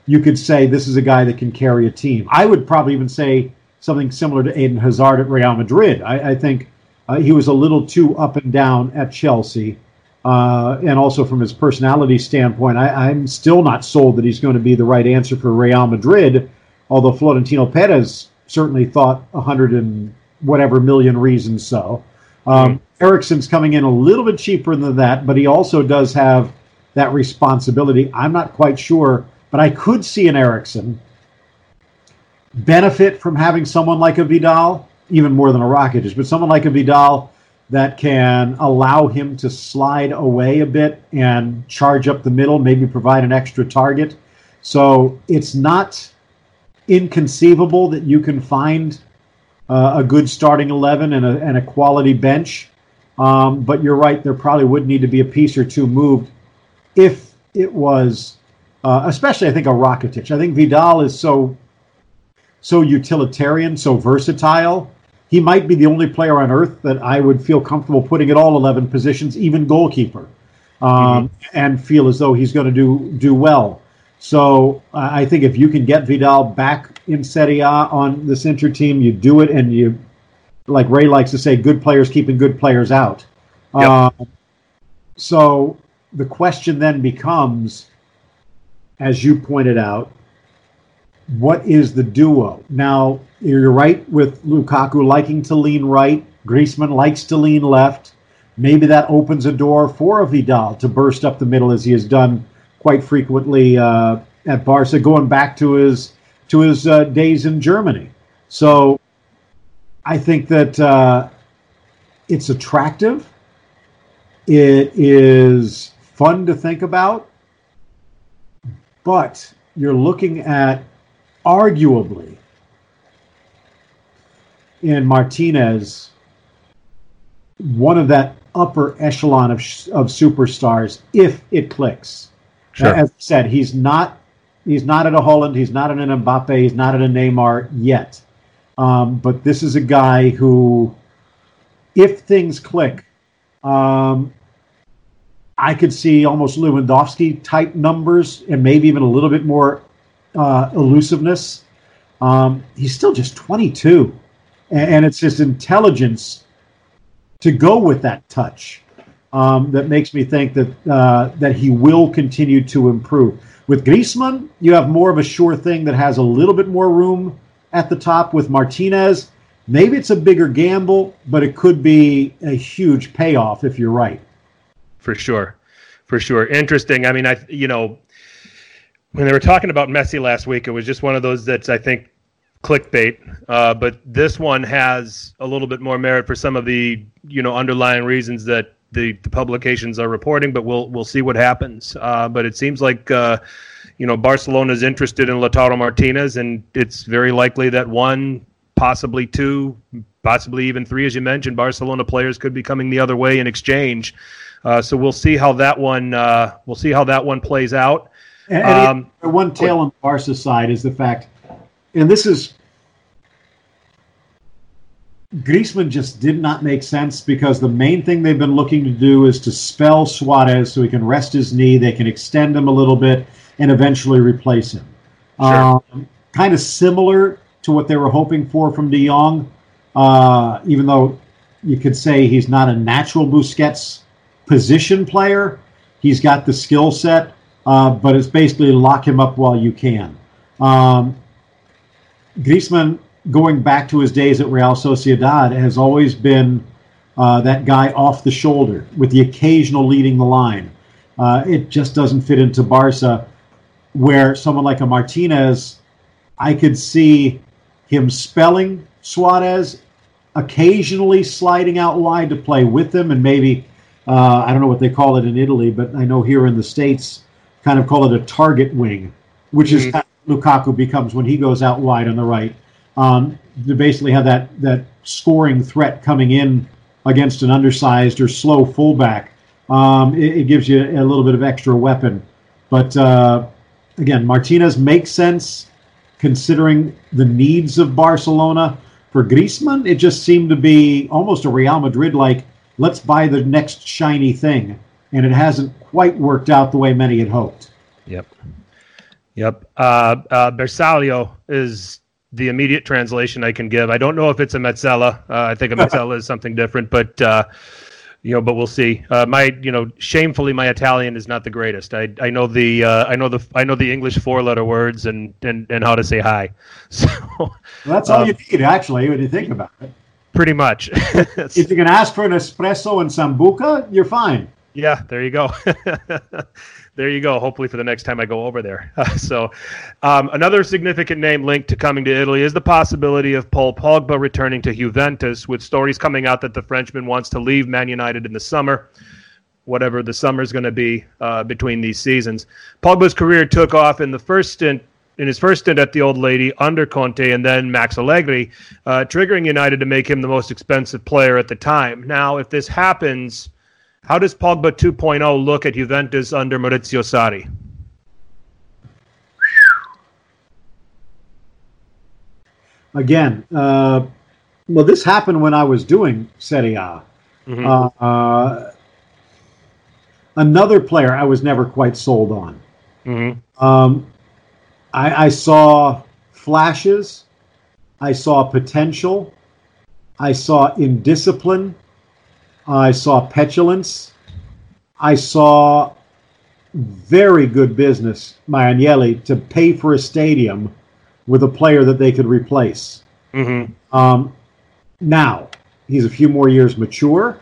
you could say this is a guy that can carry a team. I would probably even say something similar to Eden Hazard at Real Madrid. I, I think uh, he was a little too up and down at Chelsea. Uh, and also from his personality standpoint, I, am still not sold that he's going to be the right answer for Real Madrid. Although Florentino Perez certainly thought hundred and whatever million reasons so. Um, mm-hmm. Eriksen's coming in a little bit cheaper than that, but he also does have that responsibility. I'm not quite sure but I could see an Eriksen benefit from having someone like a Vidal, even more than a Rakitic, but someone like a Vidal that can allow him to slide away a bit and charge up the middle, maybe provide an extra target. So it's not inconceivable that you can find uh, a good starting 11 and a, and a quality bench. Um, but you're right, there probably would need to be a piece or two moved if it was uh, especially I think a Rakitic. I think Vidal is so so utilitarian, so versatile. He might be the only player on earth that I would feel comfortable putting at all eleven positions, even goalkeeper, um, mm-hmm. and feel as though he's going to do do well. So uh, I think if you can get Vidal back in Serie A on this Inter team, you do it, and you, like Ray likes to say, good players keeping good players out. Yep. Uh, so the question then becomes as you pointed out, what is the duo? Now, you're right with Lukaku liking to lean right. Griezmann likes to lean left. Maybe that opens a door for a Vidal to burst up the middle as he has done quite frequently uh, at Barca, going back to his to his uh, days in Germany. So, I think that uh, it's attractive. It is fun to think about, but you're looking at arguably in Martinez one of that upper echelon of, of superstars if it clicks. Sure. As I said, he's not he's not at a Haaland, he's not at an Mbappe, he's not at a Neymar yet. Um, but this is a guy who, if things click, um, I could see almost Lewandowski type numbers and maybe even a little bit more uh, elusiveness. Um, he's still just 22, and, and, it's his intelligence to go with that touch um, that makes me think that uh, that he will continue to improve. With Griezmann, you have more of a sure thing that has a little bit more room at the top. With Martinez, maybe it's a bigger gamble, but it could be a huge payoff if you're right. For sure, for sure. Interesting. I mean, I you know when they were talking about Messi last week, it was just one of those that's I think clickbait. Uh, but this one has a little bit more merit for some of the you know underlying reasons that the, the publications are reporting. But we'll we'll see what happens. Uh, but it seems like. Uh, you know, Barcelona is interested in Lautaro Martinez, and it's very likely that one, possibly two, possibly even three, as you mentioned, Barcelona players could be coming the other way in exchange. Uh, so we'll see how that one uh, we'll see how that one plays out. And, and um, one tail on the Barca side is the fact, and this is Griezmann just did not make sense because the main thing they've been looking to do is to spell Suarez so he can rest his knee. They can extend him a little bit and eventually replace him. Sure. Um, kind of similar to what they were hoping for from De Jong, uh, even though you could say he's not a natural Busquets position player. He's got the skill set uh, but it's basically lock him up while you can. Um, Griezmann, going back to his days at Real Sociedad, has always been uh, that guy off the shoulder with the occasional leading the line. Uh, it just doesn't fit into Barca, where someone like a Martinez, I could see him spelling Suarez, occasionally sliding out wide to play with him, and maybe uh, I don't know what they call it in Italy, but I know here in the states kind of call it a target wing, which mm-hmm. is Lukaku becomes when he goes out wide on the right. Um, to basically have that that scoring threat coming in against an undersized or slow fullback. Um, it, it, gives you a little bit of extra weapon. But uh, again, Martinez makes sense considering the needs of Barcelona. For Griezmann, it just seemed to be almost a Real Madrid like, let's buy the next shiny thing and it hasn't quite worked out the way many had hoped. Yep. Yep. Uh, uh, Bersaglio is the immediate translation I can give. I don't know if it's a Mezzala. Uh, I think a Mezzala is something different, but uh, you know, but we'll see. Uh, my, you know, shamefully, my Italian is not the greatest. I, I know the, uh, I know the, I know the English four-letter words and and and how to say hi. (laughs) So well, that's all um, you need, actually, when you think about it. Pretty much. (laughs) if you can ask for an espresso and sambuca, you're fine. Yeah, there you go. (laughs) there you go. Hopefully, for the next time I go over there. (laughs) so, um, another significant name linked to coming to Italy is the possibility of Paul Pogba returning to Juventus, with stories coming out that the Frenchman wants to leave Man United in the summer, whatever the summer is going to be uh, between these seasons. Pogba's career took off in the first stint. In his first stint at the Old Lady under Conte and then Max Allegri, uh, triggering United to make him the most expensive player at the time. Now, if this happens, how does Pogba 2.0 look at Juventus under Maurizio Sarri? Again, uh, well, this happened when I was doing Serie A. Mm-hmm. Uh, uh, another player I was never quite sold on. Mm-hmm. Um, I, I saw flashes. I saw potential. I saw indiscipline. I saw petulance. I saw very good business by Agnelli to pay for a stadium with a player that they could replace. Mm-hmm. Um, now, he's a few more years mature.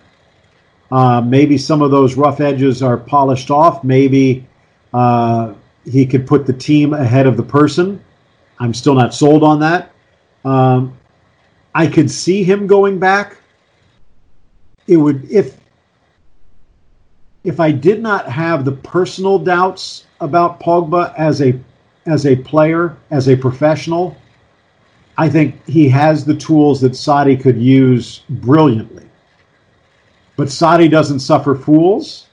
Uh, maybe some of those rough edges are polished off. Maybe uh, he could put the team ahead of the person. I'm still not sold on that. Um, I could see him going back. It would if if I did not have the personal doubts about Pogba as a as a player, as a professional, I think he has the tools that Sarri could use brilliantly. But Sarri doesn't suffer fools.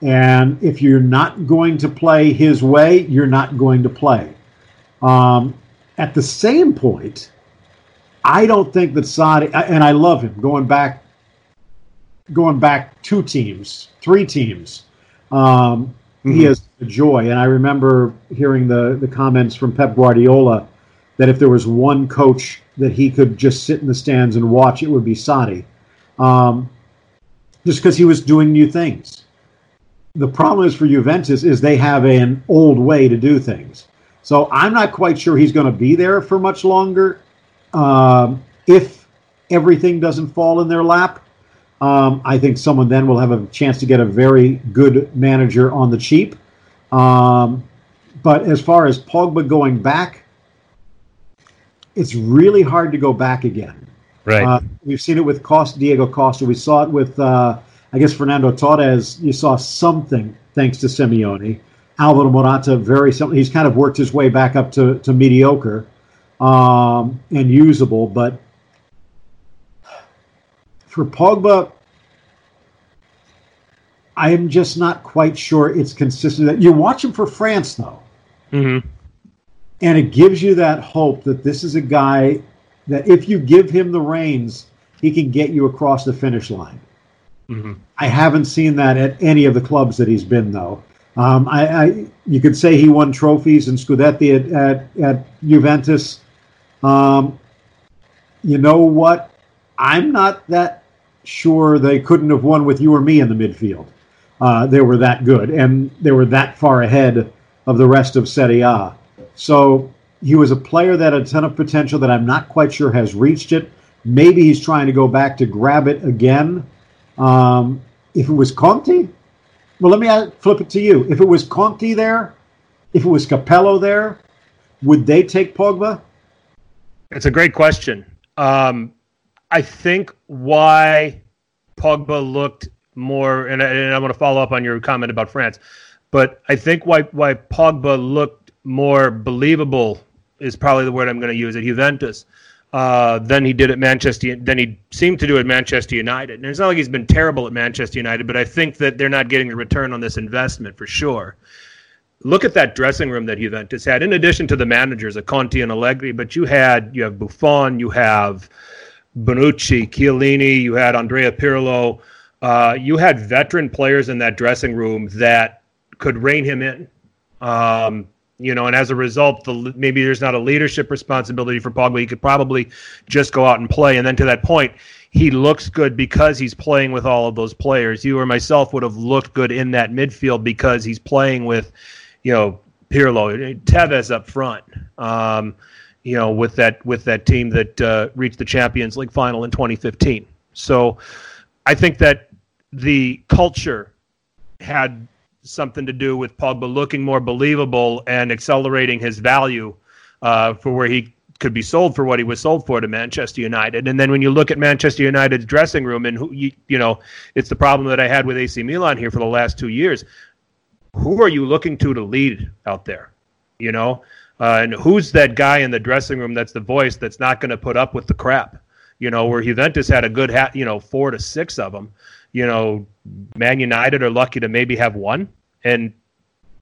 And if you're not going to play his way, you're not going to play. Um, at the same point, I don't think that Sarri and I love him going back, going back two teams, three teams. Um, mm-hmm. He is a joy, and I remember hearing the the comments from Pep Guardiola that if there was one coach that he could just sit in the stands and watch, it would be Sarri. Um, just because he was doing new things. The problem is for Juventus is they have an old way to do things. So I'm not quite sure he's going to be there for much longer. Um, if everything doesn't fall in their lap, um, I think someone then will have a chance to get a very good manager on the cheap. Um, but as far as Pogba going back, it's really hard to go back again. Right. Uh, we've seen it with Costa, Diego Costa. We saw it with, uh, I guess, Fernando Torres. You saw something thanks to Simeone. Alvaro Morata, very something. He's kind of worked his way back up to, to mediocre um, and usable. But for Pogba, I am just not quite sure it's consistent. That you watch him for France, though. Mm-hmm. And it gives you that hope that this is a guy that if you give him the reins, he can get you across the finish line. Mm-hmm. I haven't seen that at any of the clubs that he's been, though. Um, I, I, you could say he won trophies and Scudetti at, at, at Juventus. Um, you know what? I'm not that sure they couldn't have won with you or me in the midfield. Uh, they were that good, and they were that far ahead of the rest of Serie A. So he was a player that had a ton of potential that I'm not quite sure has reached it. Maybe he's trying to go back to grab it again. Um, if it was Conte, well, let me flip it to you. If it was Conte there, if it was Capello there, would they take Pogba? It's a great question. Um, I think why Pogba looked more, and, I, I'm going to follow up on your comment about France, but I think why why Pogba looked more believable is probably the word I'm going to use at Juventus uh, than he did at Manchester. Than he seemed to do at Manchester United. And it's not like he's been terrible at Manchester United, but I think that they're not getting the return on this investment for sure. Look at that dressing room that Juventus had. In addition to the managers, a Conte and Allegri, but you had you have Buffon, you have Bonucci, Chiellini, you had Andrea Pirlo. Uh, you had veteran players in that dressing room that could rein him in. Um, you know, and as a result, the, maybe there's not a leadership responsibility for Pogba. He could probably just go out and play. And then to that point, he looks good because he's playing with all of those players. You or myself would have looked good in that midfield because he's playing with, you know, Pirlo, Tevez up front. Um, you know, with that with that team that uh, reached the Champions League final in 2015. So, I think that the culture had something to do with Pogba looking more believable and accelerating his value uh, for where he could be sold for what he was sold for to Manchester United. And then when you look at Manchester United's dressing room, and who you, you know, it's the problem that I had with AC Milan here for the last two years. Who are you looking to to lead out there? You know, uh, and who's that guy in the dressing room that's the voice that's not going to put up with the crap? You know, where Juventus had a good, ha- you know, four to six of them. You know, Man United are lucky to maybe have one and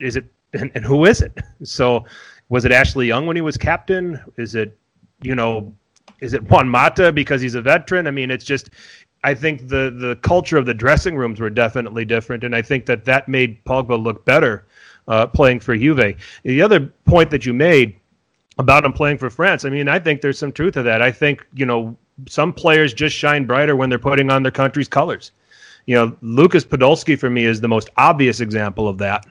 is it (laughs) and, and who is it? So was it Ashley Young when he was captain? Is it you know is it Juan Mata because he's a veteran? I mean, it's just I think the the culture of the dressing rooms were definitely different, and I think that that made Pogba look better uh, playing for Juve. The other point that you made about him playing for France, I mean, I think there's some truth to that. I think you know some players just shine brighter when they're putting on their country's colors you know, Lucas Podolski for me is the most obvious example of that.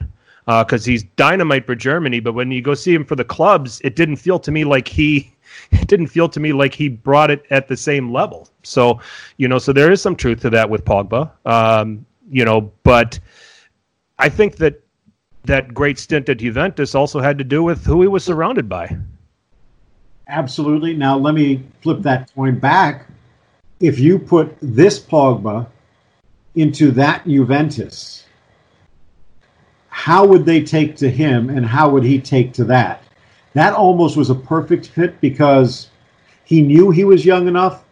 because uh, he's dynamite for Germany. But when you go see him for the clubs, it didn't feel to me like he (laughs) it didn't feel to me like he brought it at the same level. So, you know, so there is some truth to that with Pogba. Um, you know, but I think that that great stint at Juventus also had to do with who he was surrounded by. Absolutely. Now let me flip that coin back. If you put this Pogba into that Juventus, how would they take to him and how would he take to that? That almost was a perfect fit because he knew he was young enough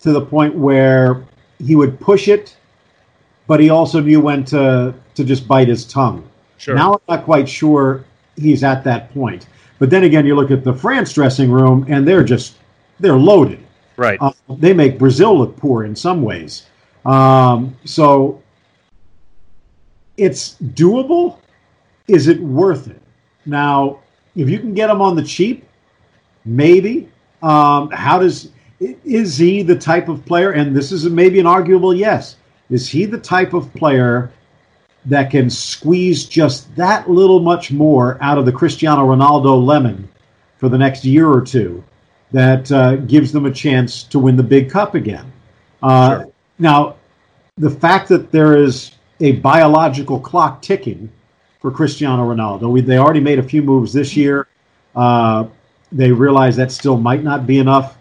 to the point where he would push it, but he also knew when to to just bite his tongue. Sure. Now I'm not quite sure he's at that point. But then again, you look at the France dressing room, and they're just they're loaded. Right. Uh, they make Brazil look poor in some ways. Um, so it's doable. Is it worth it? Now, if you can get him on the cheap, maybe. Um, how does is he the type of player? And this is maybe an arguable yes. Is he the type of player that can squeeze just that little much more out of the Cristiano Ronaldo lemon for the next year or two? That uh, gives them a chance to win the big cup again. Uh, sure. Now, the fact that there is a biological clock ticking for Cristiano Ronaldo. We, they already made a few moves this year. Uh, they realize that still might not be enough.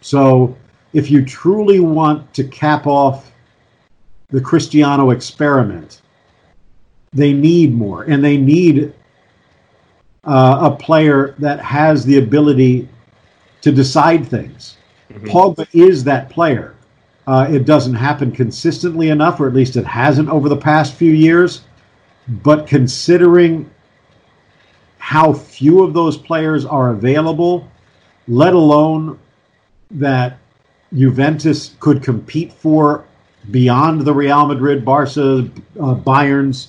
So, if you truly want to cap off the Cristiano experiment, they need more, and they need uh, a player that has the ability to decide things. Mm-hmm. Pogba is that player. Uh, it doesn't happen consistently enough, or at least it hasn't over the past few years. But considering how few of those players are available, let alone that Juventus could compete for beyond the Real Madrid, Barca, uh, Bayerns,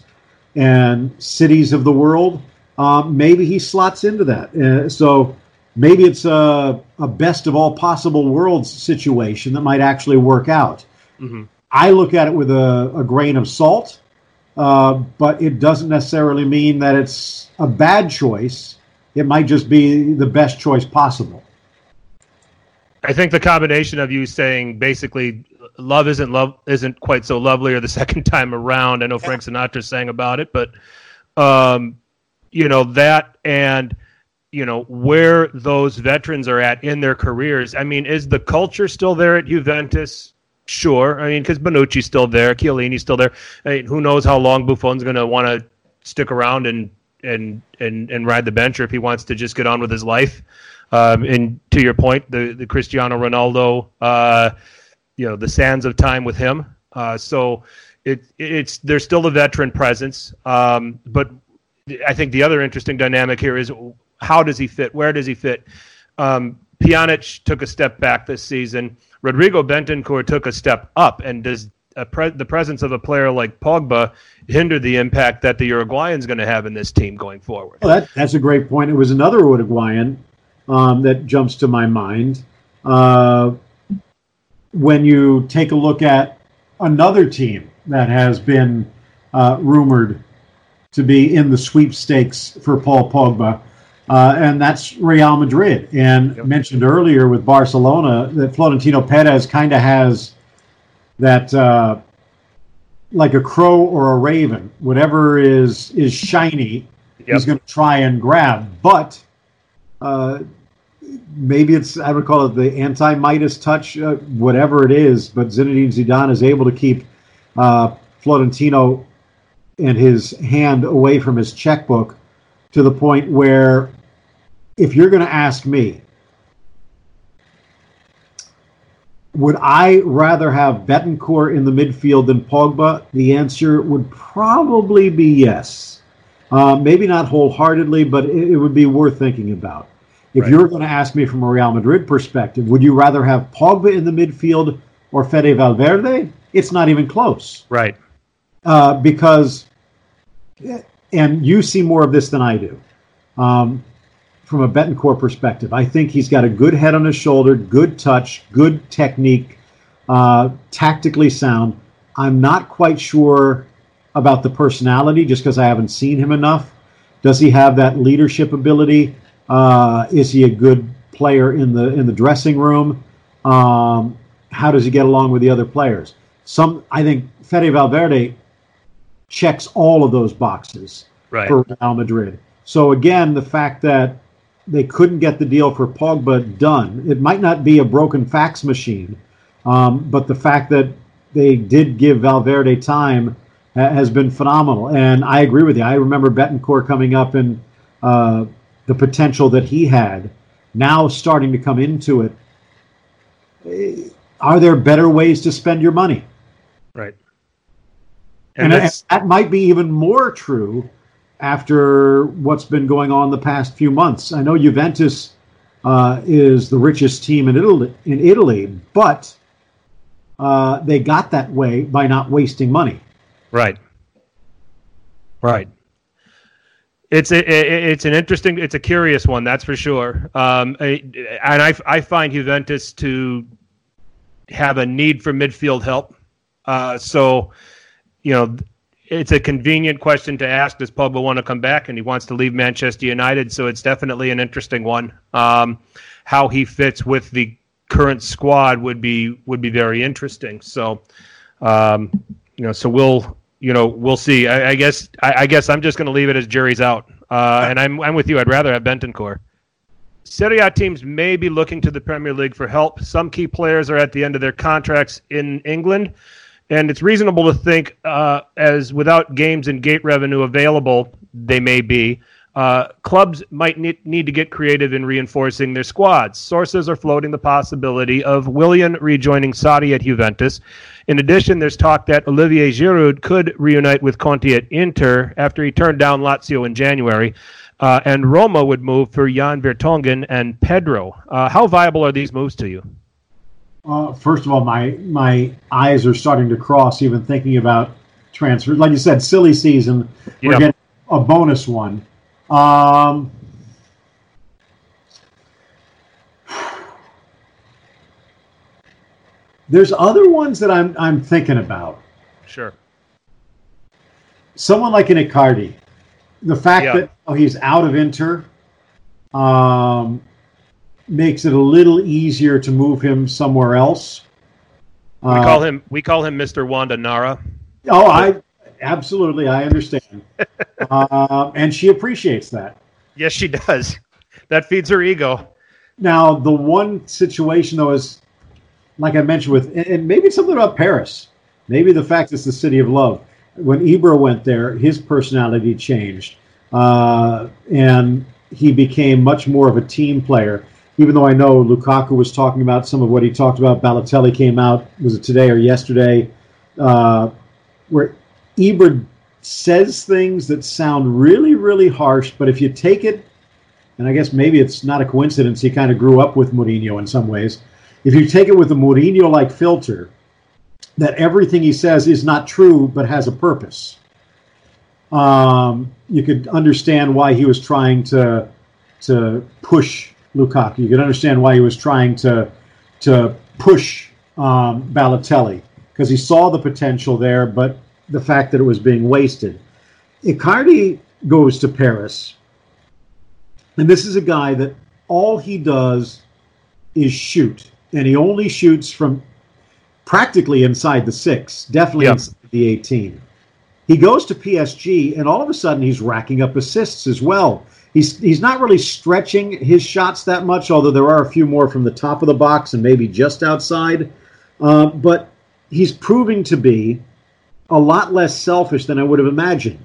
and cities of the world, uh, maybe he slots into that. Uh, so maybe it's a, a, best of all possible worlds situation that might actually work out. Mm-hmm. I look at it with a, a grain of salt uh, but it doesn't necessarily mean that it's a bad choice. It might just be the best choice possible. I think the combination of you saying basically love isn't love isn't quite so lovely or the (laughs) second time around. I know Frank Sinatra sang about it, but um, you know that and you know where those veterans are at in their careers. I mean, is the culture still there at Juventus? Sure, I mean because Bonucci's still there, Chiellini's still there. I mean, who knows how long Buffon's going to want to stick around and and and and ride the bench, or if he wants to just get on with his life. Um, and to your point, the the Cristiano Ronaldo, uh, you know, the sands of time with him. Uh, so it it's there's still a veteran presence, um, but I think the other interesting dynamic here is how does he fit? Where does he fit? Um, Pjanic took a step back this season. Rodrigo Bentancur took a step up, and does pre- the presence of a player like Pogba hinder the impact that the Uruguayan is going to have in this team going forward? Well, that, that's a great point. It was another Uruguayan um, that jumps to my mind. Uh, when you take a look at another team that has been uh, rumored to be in the sweepstakes for Paul Pogba, uh, and that's Real Madrid. And yep. mentioned earlier with Barcelona that Florentino Perez kind of has that uh, like a crow or a raven, whatever is is shiny, yep. he's going to try and grab. But uh, maybe it's I would call it the anti Midas touch, uh, whatever it is. But Zinedine Zidane is able to keep uh, Florentino and his hand away from his checkbook to the point where if you're going to ask me, would I rather have Bentancur in the midfield than Pogba? The answer would probably be yes. Uh, maybe not wholeheartedly, but it, it, would be worth thinking about. If right. you're going to ask me from a Real Madrid perspective, would you rather have Pogba in the midfield or Fede Valverde? It's not even close. Right. Uh, because, and you see more of this than I do. Um, from a Bentancur perspective. I think he's got a good head on his shoulder, good touch, good technique, uh, tactically sound. I'm not quite sure about the personality just because I haven't seen him enough. Does he have that leadership ability? Uh, is he a good player in the in the dressing room? Um, how does he get along with the other players? Some, I think, Fede Valverde checks all of those boxes Right. for Real Madrid. So again, the fact that they couldn't get the deal for Pogba done, it might not be a broken fax machine, um, but the fact that they did give Valverde time ha- has been phenomenal. And I agree with you. I remember Bentancur coming up and uh, the potential that he had, now starting to come into it. Eh, Are there better ways to spend your money? Right. And, And, and that might be even more true after what's been going on the past few months. I know Juventus uh, is the richest team in Italy, in Italy but uh, they got that way by not wasting money. right. Right. It's a, it's an interesting, it's a curious one, that's for sure. Um, and I, I find Juventus to have a need for midfield help. Uh, so, you know, it's a convenient question to ask. Does Pogba want to come back? And he wants to leave Manchester United, so it's definitely an interesting one. Um, how he fits with the current squad would be would be very interesting. So, um, you know, so we'll you know we'll see. I, I guess I, I guess I'm just going to leave it as jury's out. Uh, and I'm I'm with you. I'd rather have Bentancur. Serie A teams may be looking to the Premier League for help. Some key players are at the end of their contracts in England, and it's reasonable to think, uh, as without games and gate revenue available, they may be. Uh, clubs might need, need to get creative in reinforcing their squads. Sources are floating the possibility of Willian rejoining Sarri at Juventus. In addition, there's talk that Olivier Giroud could reunite with Conte at Inter after he turned down Lazio in January. Uh, and Roma would move for Jan Vertonghen and Pedro. Uh, how viable are these moves to you? Uh, first of all, my my eyes are starting to cross even thinking about transfers. Like you said, silly season. We're Yeah. getting a bonus one. Um, there's other ones that I'm I'm thinking about. Sure. Someone like an Icardi. The fact Yeah. that oh, he's out of Inter um, makes it a little easier to move him somewhere else. We Uh, call him we call him Mr. Wanda Nara. Oh, I absolutely, I understand, uh, (laughs) and she appreciates that. Yes, she does. That feeds her ego. Now, the one situation though is, like I mentioned, with and- maybe something about Paris. Maybe the fact it's the city of love. When Ibra went there, his personality changed, uh, and he became much more of a team player. Even though I know Lukaku was talking about some of what he talked about, Balotelli came out was it today or yesterday, uh, where Ibra says things that sound really, really harsh, but if you take it and I guess maybe it's not a coincidence he kind of grew up with Mourinho in some ways. If you take it with a Mourinho like filter, that everything he says is not true but has a purpose. Um, you could understand why he was trying to to push Lukaku. You could understand why he was trying to to push um, Balotelli because he saw the potential there, but the fact that it was being wasted. Icardi goes to Paris and this is a guy that all he does is shoot, and he only shoots from practically inside the six, definitely Yeah. inside the 18. He goes to PSG, and all of a sudden he's racking up assists as well. He's he's not really stretching his shots that much, although there are a few more from the top of the box and maybe just outside. Uh, but he's proving to be a lot less selfish than I would have imagined.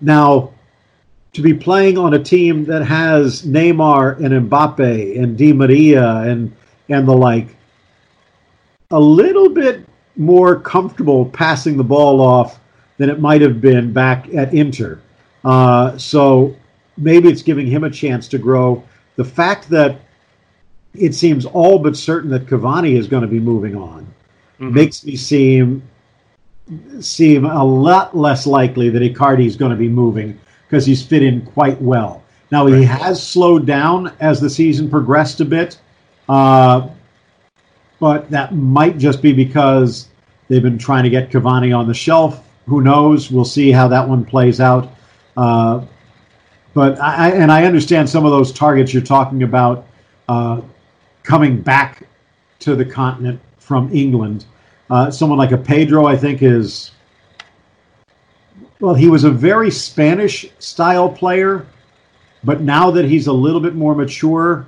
Now, to be playing on a team that has Neymar and Mbappe and Di Maria and and the like, a little bit more comfortable passing the ball off than it might have been back at Inter. Uh, so maybe it's giving him a chance to grow. The fact that it seems all but certain that Cavani is going to be moving on Mhm. makes me seem seem a lot less likely that Icardi is going to be moving because he's fit in quite well. Now he Right. has slowed down as the season progressed a bit, uh, but that might just be because they've been trying to get Cavani on the shelf who knows? We'll see how that one plays out. Uh, but I, and I understand some of those targets you're talking about uh, coming back to the continent from England. Uh, someone like a Pedro, I think, is well, he was a very Spanish style player, but now that he's a little bit more mature,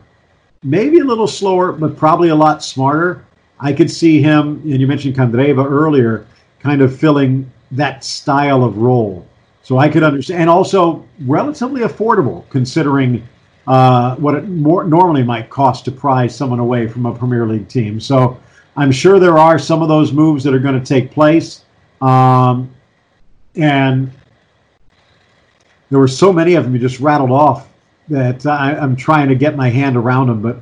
maybe a little slower, but probably a lot smarter. I could see him, and you mentioned Candreva earlier, kind of filling that style of role. So I could understand, and also relatively affordable considering uh, what it more normally might cost to prize someone away from a Premier League team. So I'm sure there are some of those moves that are going to take place, um, and there were so many of them you just rattled off that I, am trying to get my hand around them. But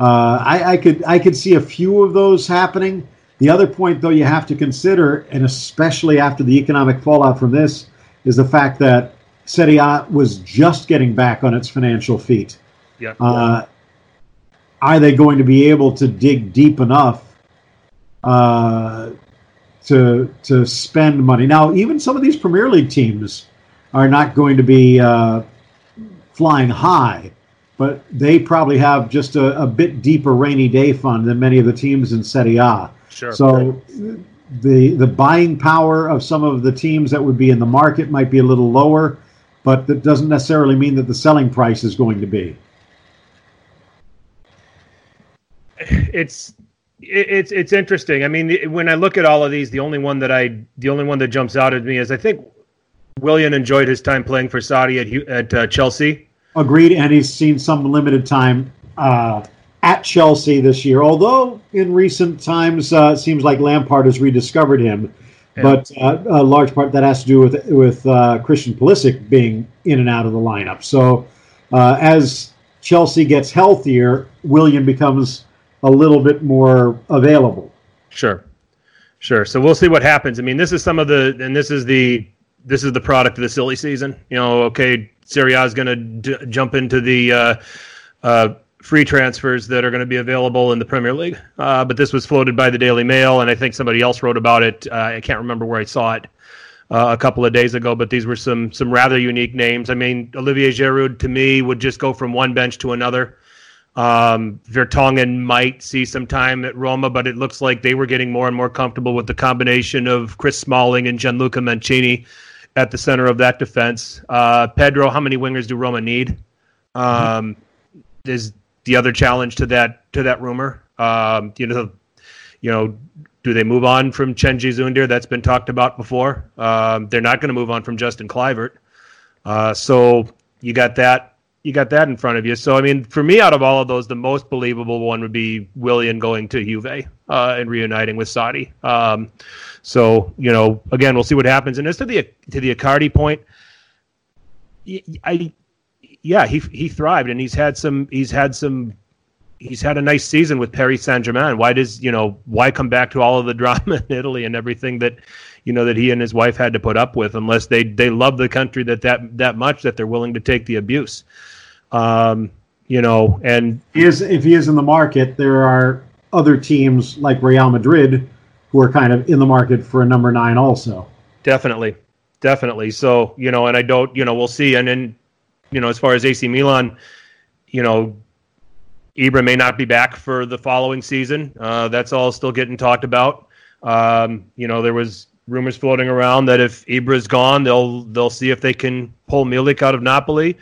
uh, I, I could I could see a few of those happening. The other point, though, you have to consider, and especially after the economic fallout from this, is the fact that Serie A was just getting back on its financial feet. Yeah. Uh, are they going to be able to dig deep enough uh, to to spend money? Now, even some of these Premier League teams are not going to be uh, flying high, but they probably have just a, a, bit deeper rainy day fund than many of the teams in Serie A. Sure. So the the buying power of some of the teams that would be in the market might be a little lower, but that doesn't necessarily mean that the selling price is going to be. It's it's it's interesting. I mean, when I look at all of these, the only one that I the only one that jumps out at me is I think Willian enjoyed his time playing for Sarri at at uh, Chelsea. Agreed, and he's seen some limited time uh, at Chelsea this year. Although in recent times, uh, it seems like Lampard has rediscovered him. Yeah. But uh, a large part that has to do with with uh, Christian Pulisic being in and out of the lineup. So uh, as Chelsea gets healthier, Willian becomes a little bit more available. Sure, sure. So we'll see what happens. I mean, this is some of the, and this is the this is the product of the silly season. You know, okay, Serie A is going to d- jump into the uh, uh, free transfers that are going to be available in the Premier League. Uh, but this was floated by the Daily Mail, and I think somebody else wrote about it. Uh, I can't remember where I saw it uh, a couple of days ago, but these were some some rather unique names. I mean, Olivier Giroud to me would just go from one bench to another. Um, Vertonghen might see some time at Roma, but it looks like they were getting more and more comfortable with the combination of Chris Smalling and Gianluca Mancini at the center of that defense. Uh, Pedro, how many wingers do Roma need? Um, is the other challenge to that to that rumor. Um, you know, you know, do they move on from Cengiz Ünder? That's been talked about before. Um, they're not going to move on from Justin Kluivert. Uh, so you got that. You got that in front of you. So I mean, for me, out of all of those, the most believable one would be Willian going to Juve uh, and reuniting with Sarri. Um, so you know, again, we'll see what happens. And as to the to the Icardi point, I yeah, he he thrived and he's had some he's had some he's had a nice season with Paris Saint Germain. Why does you know why come back to all of the drama (laughs) in Italy and everything that you know that he and his wife had to put up with unless they they love the country that that that much that they're willing to take the abuse. Um, you know, and he is if he is in the market, there are other teams like Real Madrid who are kind of in the market for a number nine also. Definitely, definitely. So you know, and I don't, you know, we'll see. And then you know, as far as AC Milan, you know, Ibra may not be back for the following season. Uh, that's all still getting talked about. Um, you know, there was rumors floating around that if Ibra's gone, they'll they'll see if they can pull Milik out of Napoli.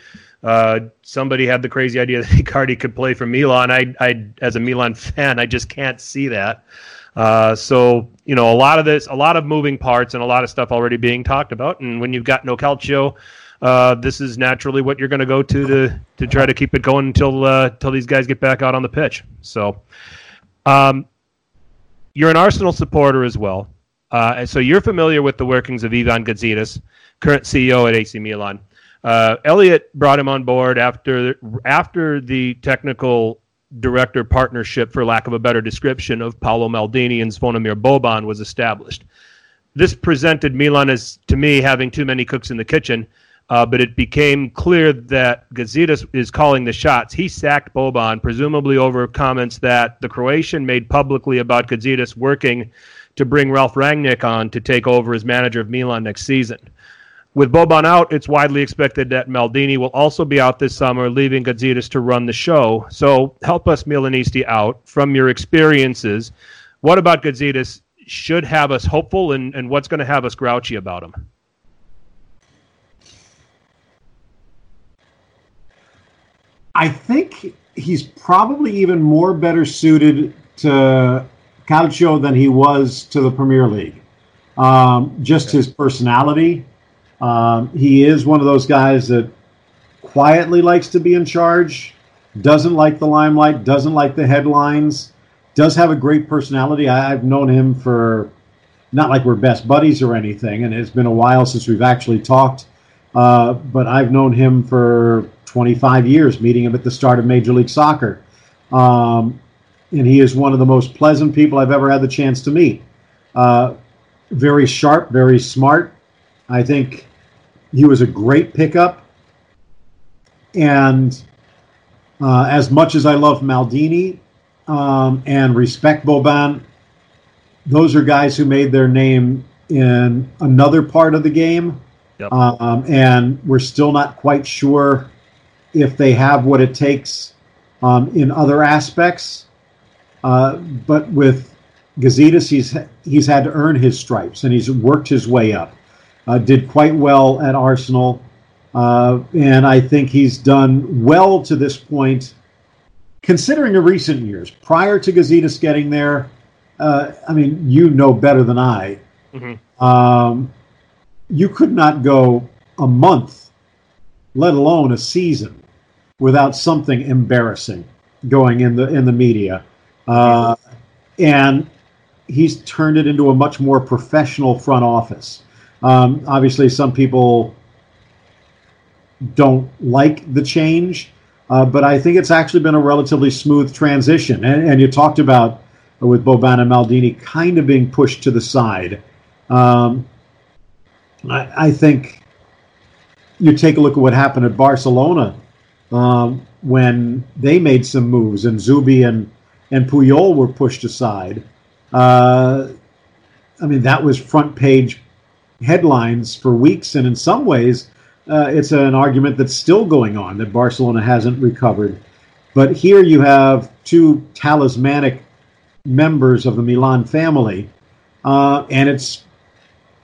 Uh, somebody had the crazy idea (laughs) that Icardi could play for Milan. I, I, as a Milan fan, I just can't see that. Uh, so you know, a lot of this, a lot of moving parts, and a lot of stuff already being talked about. And when you've got no calcio, uh, this is naturally what you're going to go to to to try to keep it going until uh, until these guys get back out on the pitch. So, um, you're an Arsenal supporter as well, uh, and so you're familiar with the workings of Ivan Gazidis, current CEO at AC Milan. Uh, Elliot brought him on board after after the technical director partnership, for lack of a better description, of Paolo Maldini and Zvonimir Boban was established. This presented Milan as, to me, having too many cooks in the kitchen uh, but it became clear that Gazidis is calling the shots. He sacked Boban, presumably over comments that the Croatian made publicly about Gazidis working to bring Ralf Rangnick on to take over as manager of Milan next season. With Boban out, it's widely expected that Maldini will also be out this summer, leaving Gazidis to run the show. So help us, Milanisti, out from your experiences. What about Gazidis should have us hopeful, and, and what's going to have us grouchy about him? I think he's probably even more better suited to Calcio than he was to the Premier League. Um, just his personality. Um, he is one of those guys that quietly likes to be in charge, doesn't like the limelight, doesn't like the headlines, does have a great personality. I, have known him for not like we're best buddies or anything, and it's been a while since we've actually talked. Uh, but I've known him for 25 years, meeting him at the start of Major League Soccer. Um, and he is one of the most pleasant people I've ever had the chance to meet. Uh, very sharp, very smart. I think he was a great pickup. And uh, as much as I love Maldini um, and respect Boban, those are guys who made their name in another part of the game. Yep. Um, and we're still not quite sure if they have what it takes um, in other aspects. Uh, but with Gazidis, he's he's had to earn his stripes and he's worked his way up. Uh, did quite well at Arsenal, uh, and I think he's done well to this point, considering the recent years. Prior to Gazidis getting there, uh, I mean, you know better than I. Mm-hmm. Um, you could not go a month, let alone a season, without something embarrassing going in the in the media. Uh, and he's turned it into a much more professional front office. Um, obviously, some people don't like the change, uh, but I think it's actually been a relatively smooth transition. And, and you talked about with Boban and Maldini kind of being pushed to the side. Um, I, I, think you take a look at what happened at Barcelona um, when they made some moves and Zubi and, and Puyol were pushed aside. Uh, I mean, that was front page headlines for weeks, and in some ways, uh, it's an argument that's still going on that Barcelona hasn't recovered. But here you have two talismanic members of the Milan family, uh, and it's,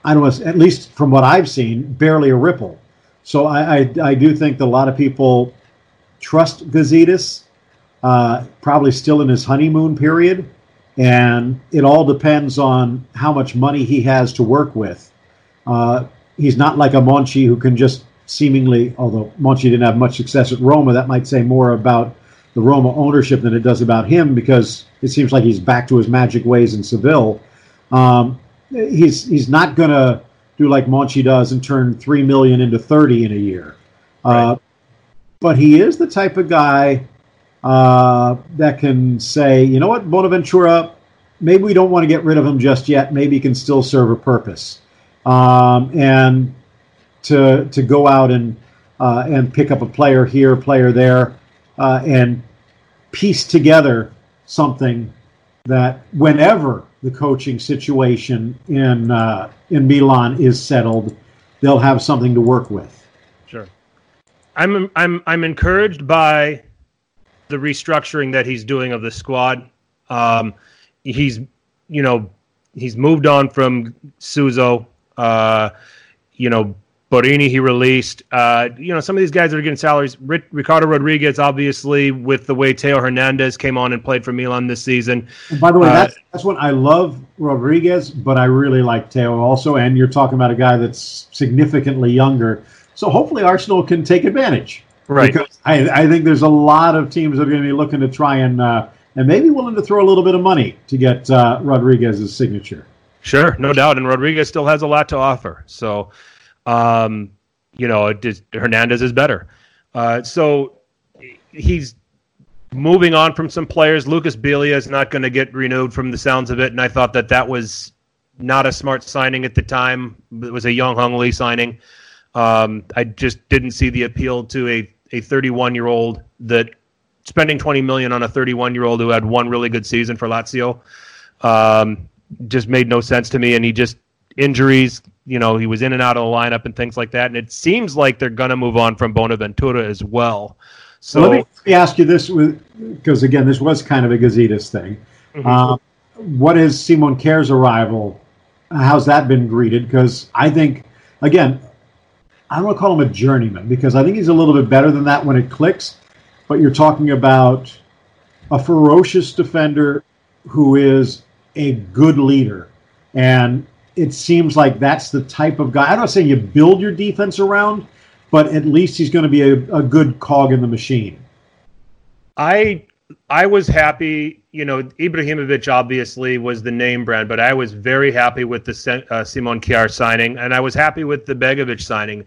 I don't know, at least from what I've seen, barely a ripple. So I, I, I do think that a lot of people trust Gazidis, uh, probably still in his honeymoon period. And it all depends on how much money he has to work with. Uh, he's not like a Monchi who can just seemingly, although Monchi didn't have much success at Roma, that might say more about the Roma ownership than it does about him because it seems like he's back to his magic ways in Seville. Um, he's he's not going to do like Monchi does and turn three million into thirty in a year. Uh, but he is the type of guy uh, that can say, you know what, Bonaventura, maybe we don't want to get rid of him just yet. Maybe he can still serve a purpose. Um, and to to go out and uh, and pick up a player here, player there, uh, and piece together something that whenever the coaching situation in uh, in Milan is settled, they'll have something to work with. Sure, I'm I'm I'm encouraged by the restructuring that he's doing of the squad. Um, he's you know he's moved on from Suso. Uh, you know Borini he released. Uh, you know some of these guys are getting salaries. Ricardo Rodriguez, obviously, with the way Theo Hernandez came on and played for Milan this season. And by the way, uh, that's that's what I love Rodriguez, but I really like Theo also. And you're talking about a guy that's significantly younger. So hopefully Arsenal can take advantage. Right. Because I, I think there's a lot of teams that are going to be looking to try and uh, and maybe willing to throw a little bit of money to get uh, Rodriguez's signature. Sure, no doubt, and Rodriguez still has a lot to offer. So, um, you know, Hernandez is better. Uh, so he's moving on from some players. Lucas Biglia is not going to get renewed from the sounds of it, and I thought that that was not a smart signing at the time. It was a Yonghong Li signing. Um, I just didn't see the appeal to a a 31 year old that spending 20 million on a 31 year old who had one really good season for Lazio. Um, just made no sense to me, and he just injuries. You know, he was in and out of the lineup and things like that, and it seems like they're going to move on from Bonaventura as well. So let, me, let me ask you this, because again, this was kind of a Gazidis thing. Mm-hmm. Uh, what is Simon Kjær's arrival? How's that been greeted? Because I think, again, I don't want to call him a journeyman because I think he's a little bit better than that when it clicks. But you're talking about a ferocious defender who is a good leader. And it seems like that's the type of guy. I'm not saying you build your defense around, but at least he's going to be a, a good cog in the machine. I I was happy. You know, Ibrahimovic obviously was the name brand, but I was very happy with the uh, Simon Kjær signing, and I was happy with the Begovic signing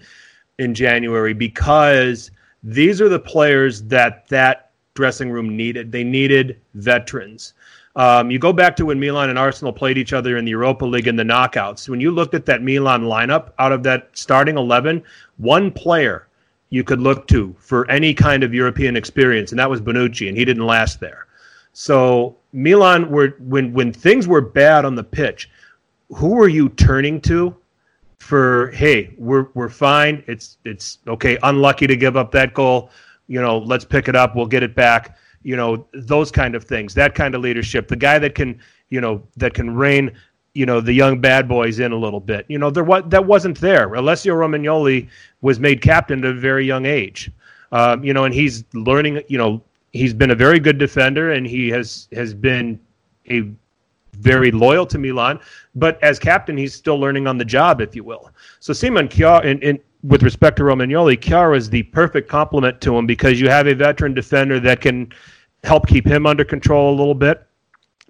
in January because these are the players that that dressing room needed. They needed veterans. Um, you go back to when Milan and Arsenal played each other in the Europa League in the knockouts. When you looked at that Milan lineup, out of that starting 11, one player you could look to for any kind of European experience, and that was Bonucci, and he didn't last there. So Milan were when when things were bad on the pitch, who were you turning to for hey, we're we're fine. It's it's okay, unlucky to give up that goal. You know, let's pick it up, we'll get it back you know those kind of things that kind of leadership the guy that can you know that can rein you know the young bad boys in a little bit. You know there was that wasn't there. Alessio romagnoli was made captain at a very young age. Um, you know and he's learning you know he's been a very good defender and he has has been a very loyal to Milan, but as captain, he's still learning on the job, if you will. So Simon in, in, with respect to Romagnoli, Kjær is the perfect complement to him because you have a veteran defender that can help keep him under control a little bit,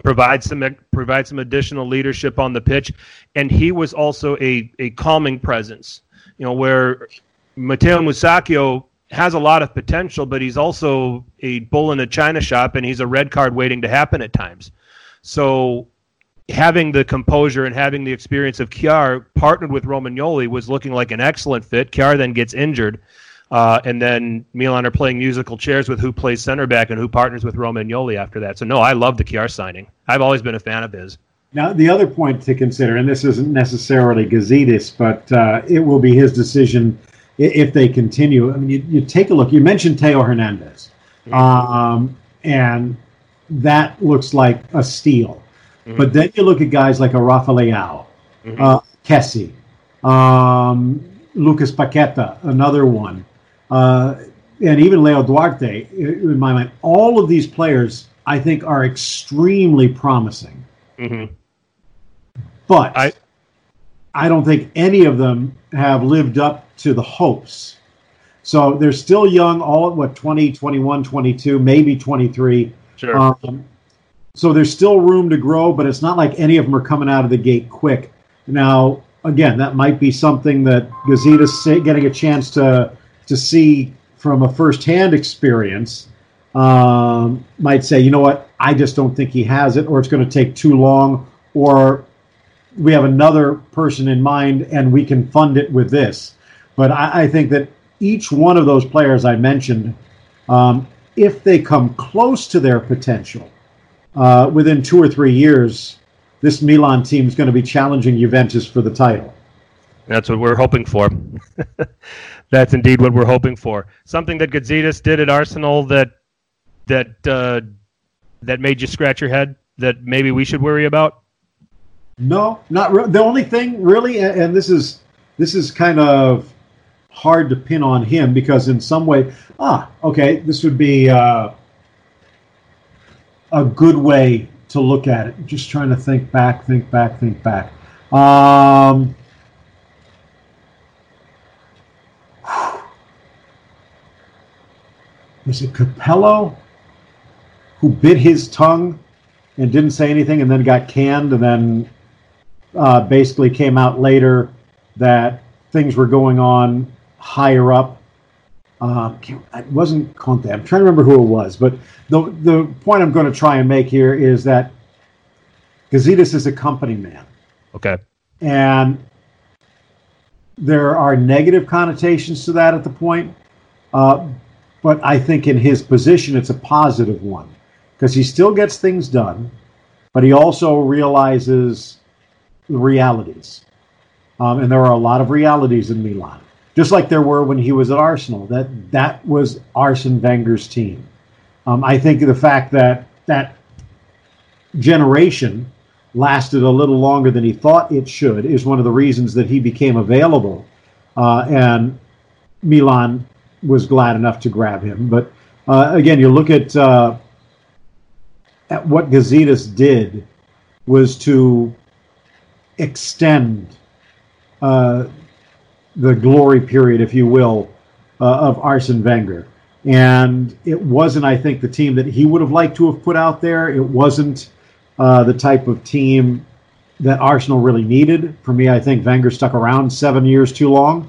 provide some provide some additional leadership on the pitch, and he was also a a calming presence. You know, where Matteo Musacchio has a lot of potential, but he's also a bull in a china shop, and he's a red card waiting to happen at times. So having the composure and having the experience of Kjær partnered with Romagnoli was looking like an excellent fit. Kjær then gets injured. Uh, and then Milan are playing musical chairs with who plays center back and who partners with Romagnoli after that. So no, I love the Kjær signing. I've always been a fan of his. Now the other point to consider, and this isn't necessarily Gazidis, but uh, it will be his decision if they continue. I mean, you, you take a look. You mentioned Theo Hernandez, mm-hmm. um, and that looks like a steal. Mm-hmm. But then you look at guys like a Rafa Leao, mm-hmm. uh, Kessie, um, Lucas Paqueta, another one uh, and even Leo Duarte, in my mind, all of these players I think are extremely promising. Mm-hmm. But I, I don't think any of them have lived up to the hopes. So they're still young, all at what, 20, 21, 22, maybe 23. Sure. Um, so there's still room to grow, but it's not like any of them are coming out of the gate quick. Now, again, that might be something that Gazidis getting a chance to to see from a firsthand experience um, might say, you know what, I just don't think he has it, or it's going to take too long, or we have another person in mind and we can fund it with this. But I, I think that each one of those players I mentioned, um, if they come close to their potential uh, within two or three years, this Milan team is going to be challenging Juventus for the title. That's what we're hoping for. (laughs) That's indeed what we're hoping for. Something that Gazidis did at Arsenal that that uh, that made you scratch your head that maybe we should worry about. No, not re- the only thing really, and this is this is kind of hard to pin on him because in some way, ah, okay, this would be uh, a good way to look at it. Just trying to think back, think back, think back. Um, was it Capello who bit his tongue and didn't say anything and then got canned and then uh, basically came out later that things were going on higher up. Uh, it wasn't Conte. I'm trying to remember who it was, but the the point I'm going to try and make here is that Gazidis is a company man. Okay. And there are negative connotations to that at the point, uh, but I think in his position, it's a positive one because he still gets things done. but he also realizes the realities. Um, and there are a lot of realities in Milan, just like there were when he was at Arsenal. That that was Arsene Wenger's team. Um, I think the fact that that generation lasted a little longer than he thought it should is one of the reasons that he became available, uh, and Milan was glad enough to grab him. But uh, again, you look at uh, at what Gazidis did was to extend uh, the glory period, if you will, uh, of Arsene Wenger. And it wasn't, I think, the team that he would have liked to have put out there. It wasn't uh, the type of team that Arsenal really needed. For me, I think Wenger stuck around seven years too long.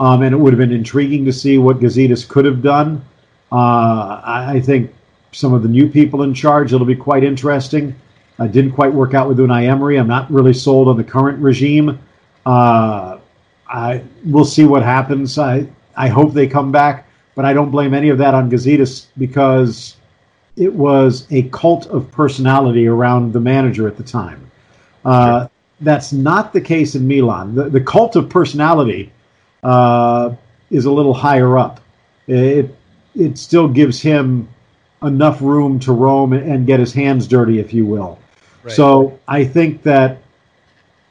Um, and it would have been intriguing to see what Gazidis could have done. Uh, I, I, think some of the new people in charge, it'll be quite interesting. I didn't quite work out with Unai Emery. I'm not really sold on the current regime. Uh, I we'll see what happens. I I hope they come back, but I don't blame any of that on Gazidis because it was a cult of personality around the manager at the time. Uh, sure. That's not the case in Milan. The, the cult of personality uh, is a little higher up. It it still gives him enough room to roam and get his hands dirty, if you will. Right. So I think that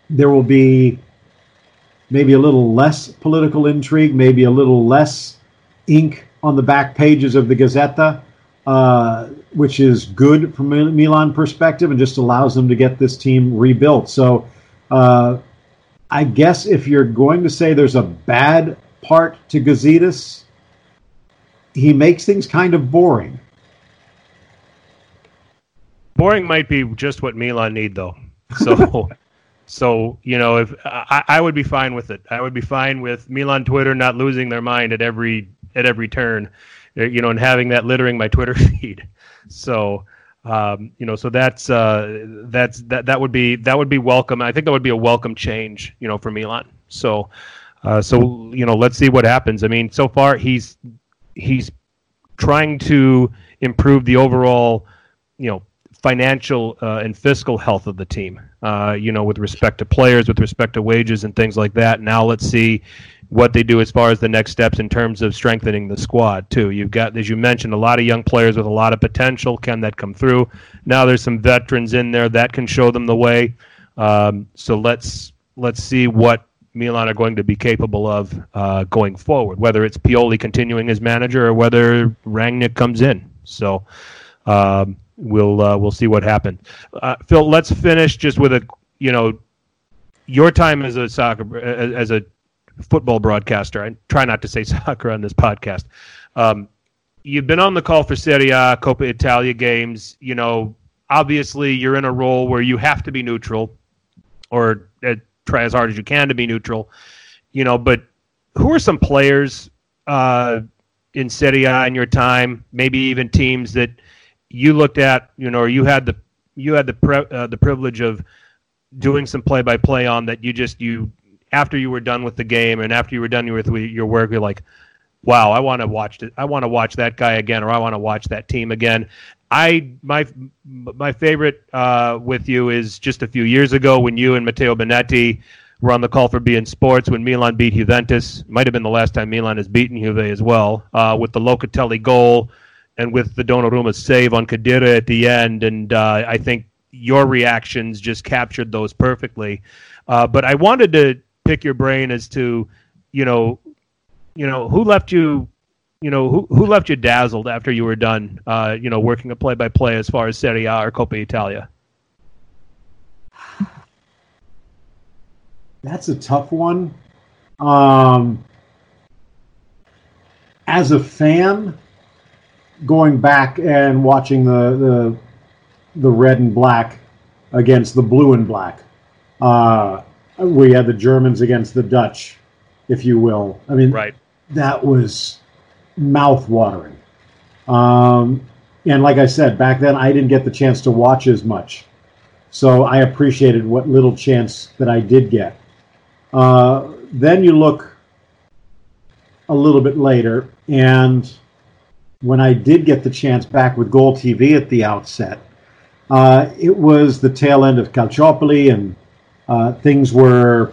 there will be maybe a little less political intrigue, maybe a little less ink on the back pages of the Gazzetta, uh, which is good from a Milan perspective and just allows them to get this team rebuilt. So uh, I guess if you're going to say there's a bad part to Gazidis, he makes things kind of boring. Boring might be just what Milan need, though. So (laughs) So you know, if I, I, would be fine with it, I would be fine with Milan Twitter not losing their mind at every at every turn, you know, and having that littering my Twitter (laughs) feed. So um, you know, so that's uh, that's that that would be that would be welcome. I think that would be a welcome change, you know, for Milan. So uh, so you know, let's see what happens. I mean, so far he's he's trying to improve the overall, you know, financial uh, and fiscal health of the team. Uh, you know, with respect to players, with respect to wages and things like that. Now let's see what they do as far as the next steps in terms of strengthening the squad too. You've got, as you mentioned, a lot of young players with a lot of potential. Can that come through? Now there's some veterans in there that can show them the way. Um, so let's let's see what Milan are going to be capable of uh, going forward. Whether it's Pioli continuing as manager or whether Rangnick comes in. So. Um, we'll uh, we'll see what happens. Uh, Phil, let's finish just with a you know your time as a soccer as a football broadcaster. I try not to say (laughs) soccer on this podcast. Um, you've been on the call for Serie A, Coppa Italia games. You know, obviously you're in a role where you have to be neutral, or uh, try as hard as you can to be neutral. You know, but who are some players uh, in Serie A in your time? Maybe even teams that you looked at, you know, or you had the you had the pre, uh, the privilege of doing some play by play on that. You just you after you were done with the game and after you were done with your work, you're like, wow, I want to watch it. I want to watch that guy again, or I want to watch that team again. I my my favorite uh, with you is just a few years ago when you and Matteo Bonetti were on the call for beIN Sports when Milan beat Juventus. Might have been the last time Milan has beaten Juve as well uh, with the Locatelli goal and with the Donnarumma save on Khedira at the end, and uh, I think your reactions just captured those perfectly. Uh, but I wanted to pick your brain as to, you know, you know who left you, you know who who left you dazzled after you were done, uh, you know, working a play by play as far as Serie A or Coppa Italia. That's a tough one. Um, as a fan, going back and watching the the, the red and black against the blue and black. Uh, we had the Germans against the Dutch, if you will. I mean, right. that was mouth watering. Um, and like I said, back then I didn't get the chance to watch as much. So I appreciated what little chance that I did get. Uh, then you look a little bit later, and when I did get the chance back with GolTV at the outset, Uh, it was the tail end of Calciopoli, and uh, things were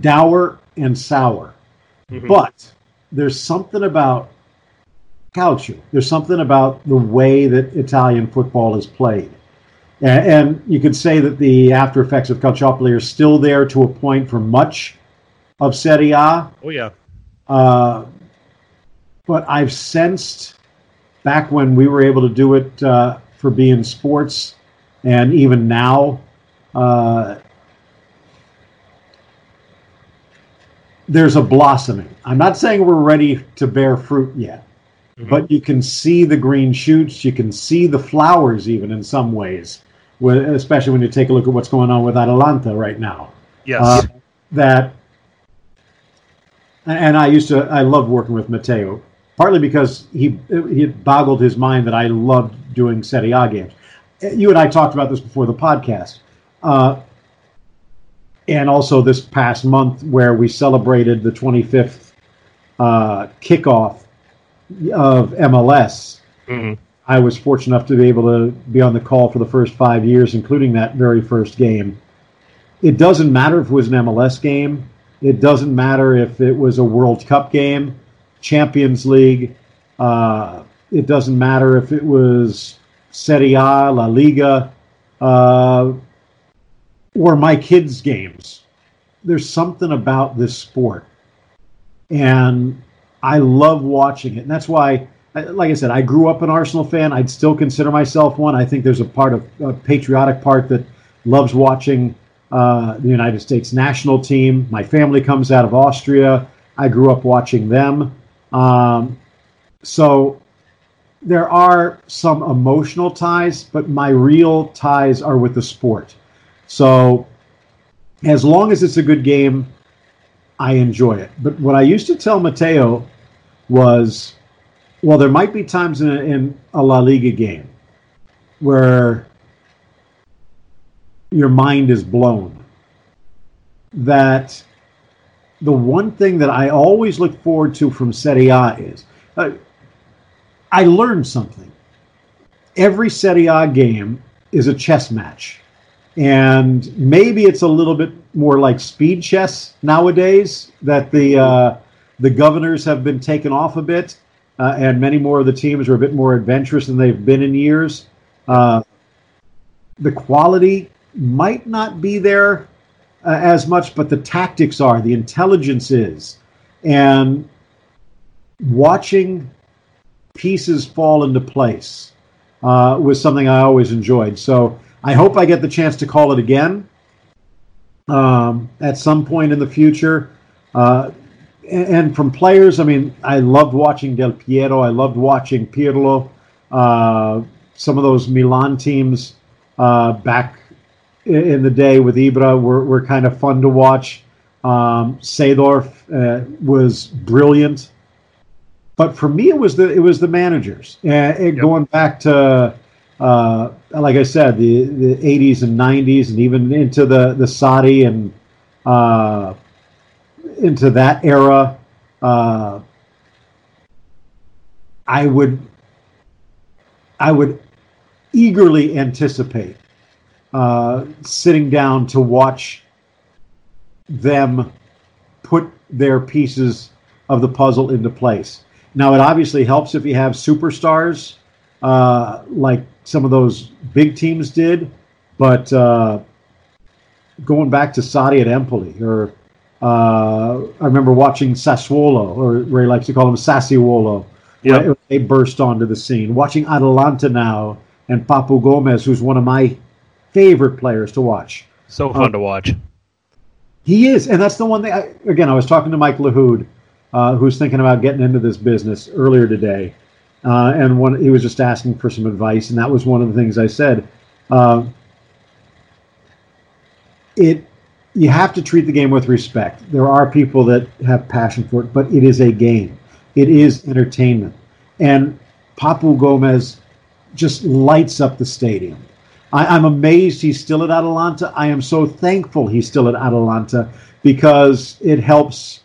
dour and sour. Mhm. But there's something about calcio. There's something about the way that Italian football is played. A- And you could say that the after effects of Calciopoli are still there to a point for much of Serie A. Oh yeah. Uh, but I've sensed back when we were able to do it uh, for beIN Sports, and even now, uh, there's a blossoming. I'm not saying we're ready to bear fruit yet, Mhm. but you can see the green shoots. You can see the flowers, even in some ways, especially when you take a look at what's going on with Atalanta right now Yes. uh, that and I used to I loved working with Matteo partly because he he boggled his mind that I loved doing Serie A games. You and I talked about this before the podcast, uh, and also this past month where we celebrated the 25th uh, kickoff of MLS. Mhm. I was fortunate enough to be able to be on the call for the first five years, including that very first game. It doesn't matter if it was an MLS game. It doesn't matter if it was a World Cup game, Champions League. Uh, it doesn't matter if it was Serie A, La Liga, uh, or my kids' games. There's something about this sport, and I love watching it. And that's why, like I said, I grew up an Arsenal fan. I'd still consider myself one. I think there's a part of a patriotic part that loves watching uh, the United States national team. My family comes out of Austria. I grew up watching them. Um, so there are some emotional ties, but my real ties are with the sport. So as long as it's a good game, I enjoy it. But what I used to tell Matteo was, well, there might be times in a, in a La Liga game where your mind is blown. That the one thing that I always look forward to from Serie A is uh, I learned something. Every Serie A game is a chess match. And maybe it's a little bit more like speed chess nowadays that the uh, the governors have been taken off a bit, uh, and many more of the teams are a bit more adventurous than they've been in years. Uh, the quality might not be there uh, as much, but the tactics are, the intelligence is, and watching pieces fall into place uh, was something I always enjoyed. So I hope I get the chance to call it again um, at some point in the future. Uh, and, and from players, I mean, I loved watching Del Piero. I loved watching Pirlo. Uh, some of those Milan teams uh, back in the day with Ibra were, were kind of fun to watch. Um, Seedorf uh, was brilliant, but for me, it was the it was the managers. Uh, it, Going back to, uh, like I said, the the 80s and 90s, and even into the the Sarri and uh, into that era. Uh, I would I would eagerly anticipate uh, sitting down to watch them put their pieces of the puzzle into place. Now, it obviously helps if you have superstars uh, like some of those big teams did, but uh, going back to Sarri at Empoli, or uh, I remember watching Sassuolo, or Ray likes to call them Sassuolo, Yep. where they burst onto the scene. Watching Atalanta now and Papu Gomez, who's one of my favorite players to watch. So fun to watch. He is, and that's the one thing. I, again, I was talking to Mike Lahoud, uh, who's thinking about getting into this business earlier today, uh, and one he was just asking for some advice, and that was one of the things I said. Uh, it you have to treat the game with respect. There are people that have passion for it, but it is a game. It is entertainment, and Papu Gomez just lights up the stadium. I, I'm amazed he's still at Atalanta. I am so thankful he's still at Atalanta because it helps.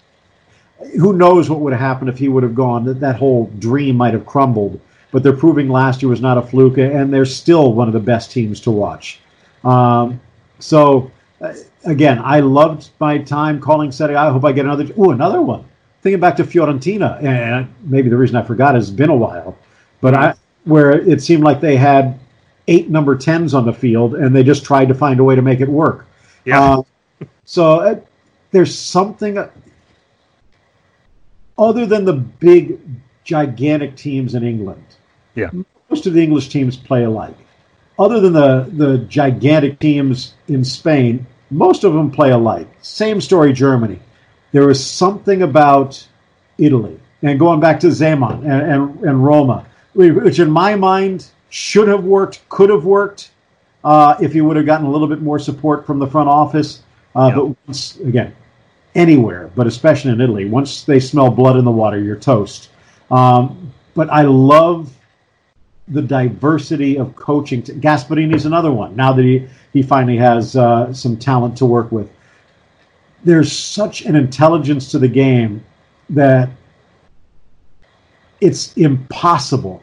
Who knows what would have happened if he would have gone? That that whole dream might have crumbled. but they're proving last year was not a fluke, and they're still one of the best teams to watch. Um, so, uh, again, I loved my time calling Serie I hope I get another. Oh, another one. Thinking back to Fiorentina, and maybe the reason I forgot is it's been a while, but I where it seemed like they had eight number tens on the field, and they just tried to find a way to make it work. Yeah. Uh, so uh, there's something other than the big, gigantic teams in England. Yeah. Most of the English teams play alike. Other than the, the gigantic teams in Spain, most of them play alike. Same story, Germany. There was something about Italy, and going back to Zeman and, and, and Roma, which in my mind should have worked, could have worked uh, if you would have gotten a little bit more support from the front office. Uh, Yep. But once, again, anywhere, but especially in Italy, once they smell blood in the water, you're toast. Um, but I love the diversity of coaching. Gasperini's another one. Now that he he finally has uh, some talent to work with, there's such an intelligence to the game that it's impossible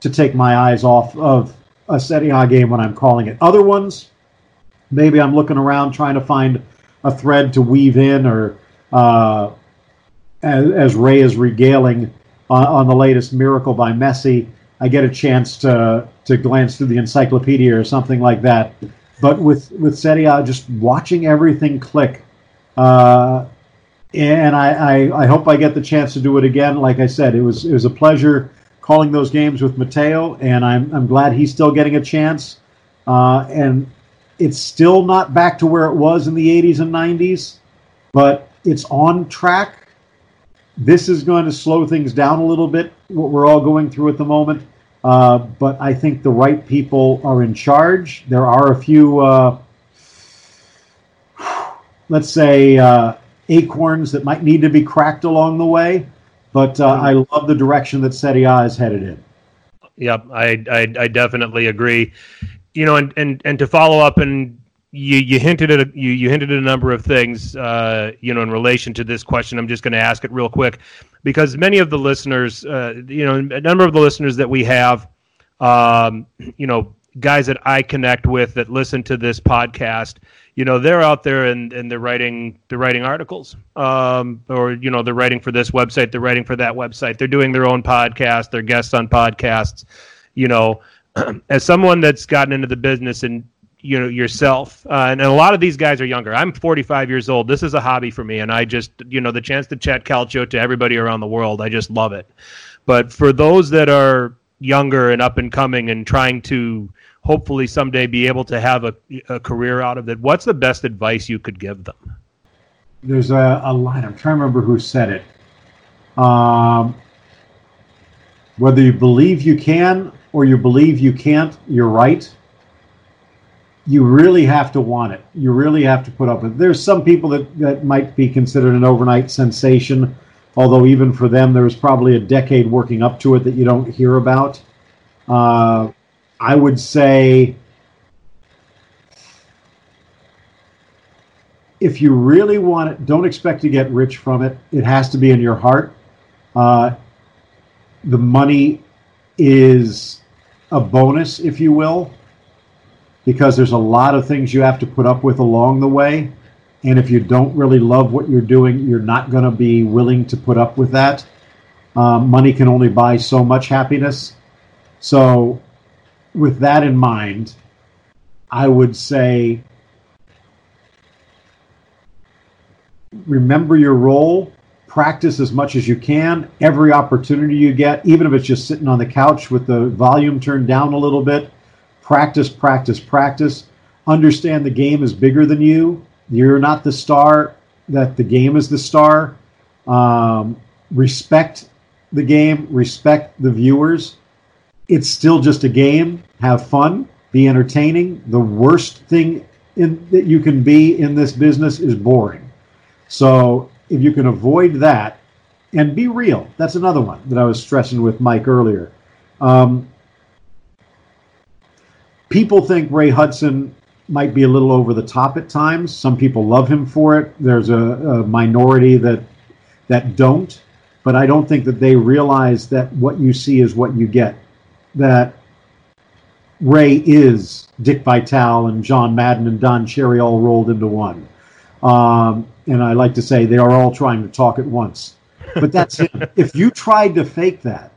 to take my eyes off of a Serie A game when I'm calling it. Other ones, maybe I'm looking around trying to find a thread to weave in, or uh, as, as Ray is regaling on, on the latest miracle by Messi, I get a chance to to glance through the encyclopedia or something like that. But with with Serie A, just watching everything click. Uh, and I, I, I hope I get the chance to do it again. Like I said, it was it was a pleasure calling those games with Matteo, and I'm I'm glad he's still getting a chance. Uh, and it's still not back to where it was in the 80s and 90s, but it's on track. This is going to slow things down a little bit. What we're all going through at the moment, uh, but I think the right people are in charge. There are a few. Uh, let's say, uh, acorns that might need to be cracked along the way. But uh, I love the direction that Serie A is headed in. Yep, I, I I definitely agree. You know, and and and to follow up, and you you hinted at a, you you hinted at a number of things. Uh, you know, in relation to this question, I'm just going to ask it real quick because many of the listeners, uh, you know, a number of the listeners that we have, um, you know, guys that I connect with that listen to this podcast, you know, they're out there and, and they're writing they're writing articles, um, or you know, they're writing for this website, they're writing for that website, they're doing their own podcast, they're guests on podcasts, you know, (clears throat) as someone that's gotten into the business and you know yourself uh, and, and a lot of these guys are younger. I'm 45 years old. This is a hobby for me and i just you know the chance to chat calcio to everybody around the world i just love it. But for those that are younger and up and coming and trying to hopefully someday be able to have a, a career out of it what's the best advice you could give them? There's a, a line, I'm trying to remember who said it. Um, whether you believe you can or you believe you can't, you're right. You really have to want it. You really have to put up with it. There's some people that, that might be considered an overnight sensation, although even for them, there was probably a decade working up to it that you don't hear about. Uh, I would say if you really want it, don't expect to get rich from it. It has to be in your heart. Uh, the money is a bonus, if you will, because there's a lot of things you have to put up with along the way. And if you don't really love what you're doing, you're not going to be willing to put up with that. Um, money can only buy so much happiness. So, with that in mind, I would say remember your role, practice as much as you can, every opportunity you get, even if it's just sitting on the couch with the volume turned down a little bit. Practice, practice, practice. Understand the game is bigger than you. You're not the star, that the game is the star. Um, respect the game, respect the viewers. It's still just a game. Have fun, be entertaining. The worst thing in, that you can be in this business is boring. So if you can avoid that and be real, that's another one that I was stressing with Mike earlier. Um, people think Ray Hudson might be a little over the top at times. Some people love him for it. There's a, a minority that that don't. but I don't think that they realize that what you see is what you get. That Ray is Dick Vitale and John Madden and Don Cherry all rolled into one. Um, and I like to say they are all trying to talk at once. But that's. (laughs) If you tried to fake that,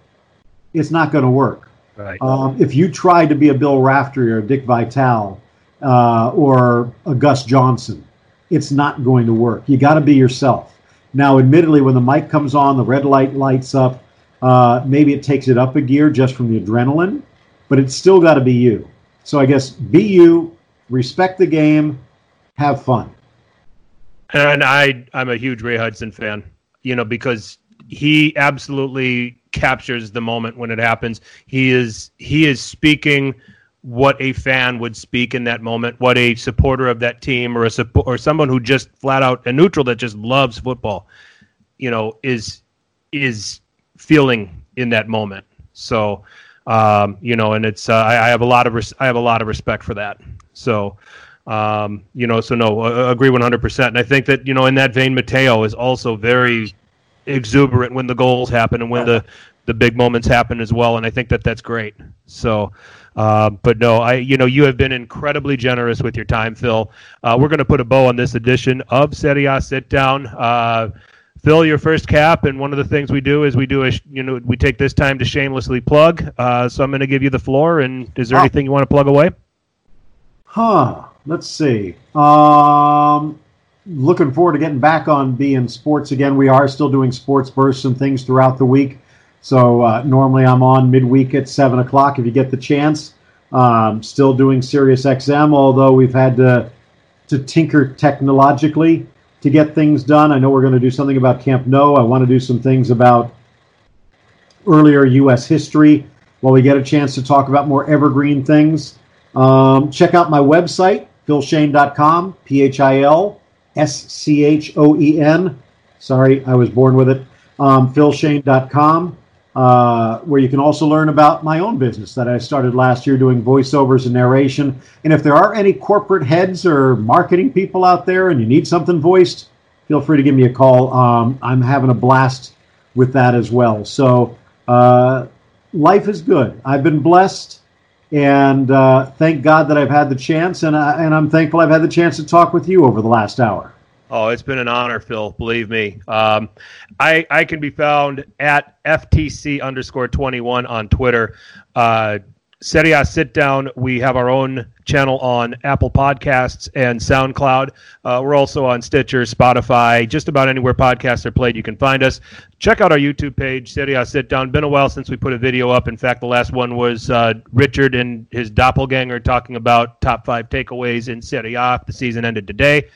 it's not going to work. Right. Um, if you tried to be a Bill Raftery or a Dick Vitale uh, or a Gus Johnson, it's not going to work. You got to be yourself. Now, admittedly, when the mic comes on, the red light lights up. Uh, maybe it takes it up a gear just from the adrenaline, but it's still got to be you. So I guess be you, respect the game, have fun. And I, I'm a huge Ray Hudson fan, you know, because he absolutely captures the moment when it happens. He is he is speaking what a fan would speak in that moment, what a supporter of that team or a support or someone who just flat out a neutral that just loves football, you know, is is feeling in that moment. So, um, you know, and it's uh, I, I, have a lot of res- I have a lot of respect for that. So, um, you know, so no, uh, agree 100%. And I think that, you know, in that vein, Matteo is also very exuberant when the goals happen and when the, the big moments happen as well. And I think that that's great. So, uh, but no, I, you know, you have been incredibly generous with your time, Phil. Uh, we're going to put a bow on this edition of Serie A Sit Down. Uh, Phil, your first cap, and one of the things we do is we do a, you know, we take this time to shamelessly plug. Uh, so I'm going to give you the floor. And is there oh. anything you want to plug away? Huh. Let's see. Um, looking forward to getting back on beIN Sports again. We are still doing sports bursts and things throughout the week. So uh, normally I'm on midweek at seven o'clock if you get the chance. Um, still doing Sirius XM, although we've had to to tinker technologically to get things done. I know we're going to do something about Camp Nou. I want to do some things about earlier U.S. history while we get a chance to talk about more evergreen things. Um, check out my website, philschoen.com, P H I L S C H O E N. Sorry, I was born with it. Um, philschoen.com, uh, where you can also learn about my own business that I started last year doing voiceovers and narration. And if there are any corporate heads or marketing people out there and you need something voiced, feel free to give me a call. Um, I'm having a blast with that as well. So, uh, life is good. I've been blessed and uh, thank God that I've had the chance, and, I, and I'm thankful I've had the chance to talk with you over the last hour. Oh, it's been an honor, Phil. Believe me. Um, I I can be found at FTC underscore twenty one on Twitter. Uh, Serie A Sit Down. We have our own channel on Apple Podcasts and SoundCloud. Uh, we're also on Stitcher, Spotify, just about anywhere podcasts are played. You can find us. Check out our YouTube page, Serie A Sit Down. Been a while since we put a video up. In fact, the last one was uh, Richard and his doppelganger talking about top five takeaways in Serie A. The season ended today.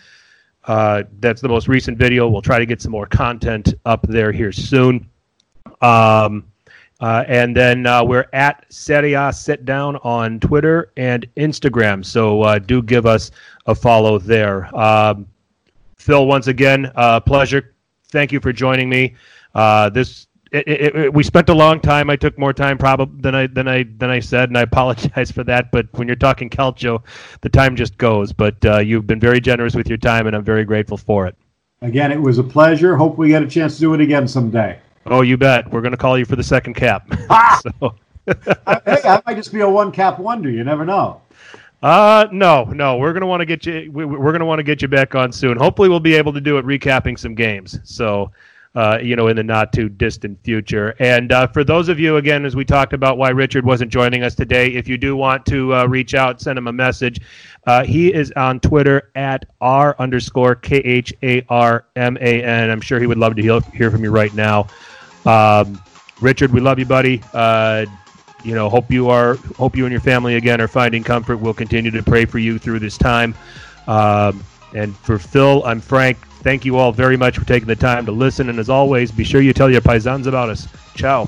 Uh, that's the most recent video. We'll try to get some more content up there here soon. Um, uh, and then uh, we're at Serie A Sit Down on Twitter and Instagram. So uh, do give us a follow there. Um, Phil, once again, uh, pleasure. Thank you for joining me. Uh, this it, it, it, we spent a long time. I took more time probably than I than I than I said, and I (laughs) apologize for that. But when you're talking Calcio, the time just goes. But uh, you've been very generous with your time, and I'm very grateful for it. Again, it was a pleasure. Hope we get a chance to do it again someday. Oh, you bet. We're going to call you for the second cap. (laughs) Ah! so. hey, I might just be a one cap wonder. You never know. Uh no, no. We're gonna want to get you. We, we're gonna want to get you back on soon. Hopefully, we'll be able to do it recapping some games. So, uh, you know, in the not too distant future. And uh, for those of you, again, as we talked about why Richard wasn't joining us today, if you do want to uh, reach out, send him a message. Uh, he is on Twitter at r underscore k h a r m a n. I'm sure he would love to hear, hear from you right now. Um, Richard, we love you, buddy. Uh, you know, hope you are, hope you and your family again are finding comfort. We'll continue to pray for you through this time. Um, and for Phil, I'm Frank. Thank you all very much for taking the time to listen. And as always, be sure you tell your paisans about us. Ciao.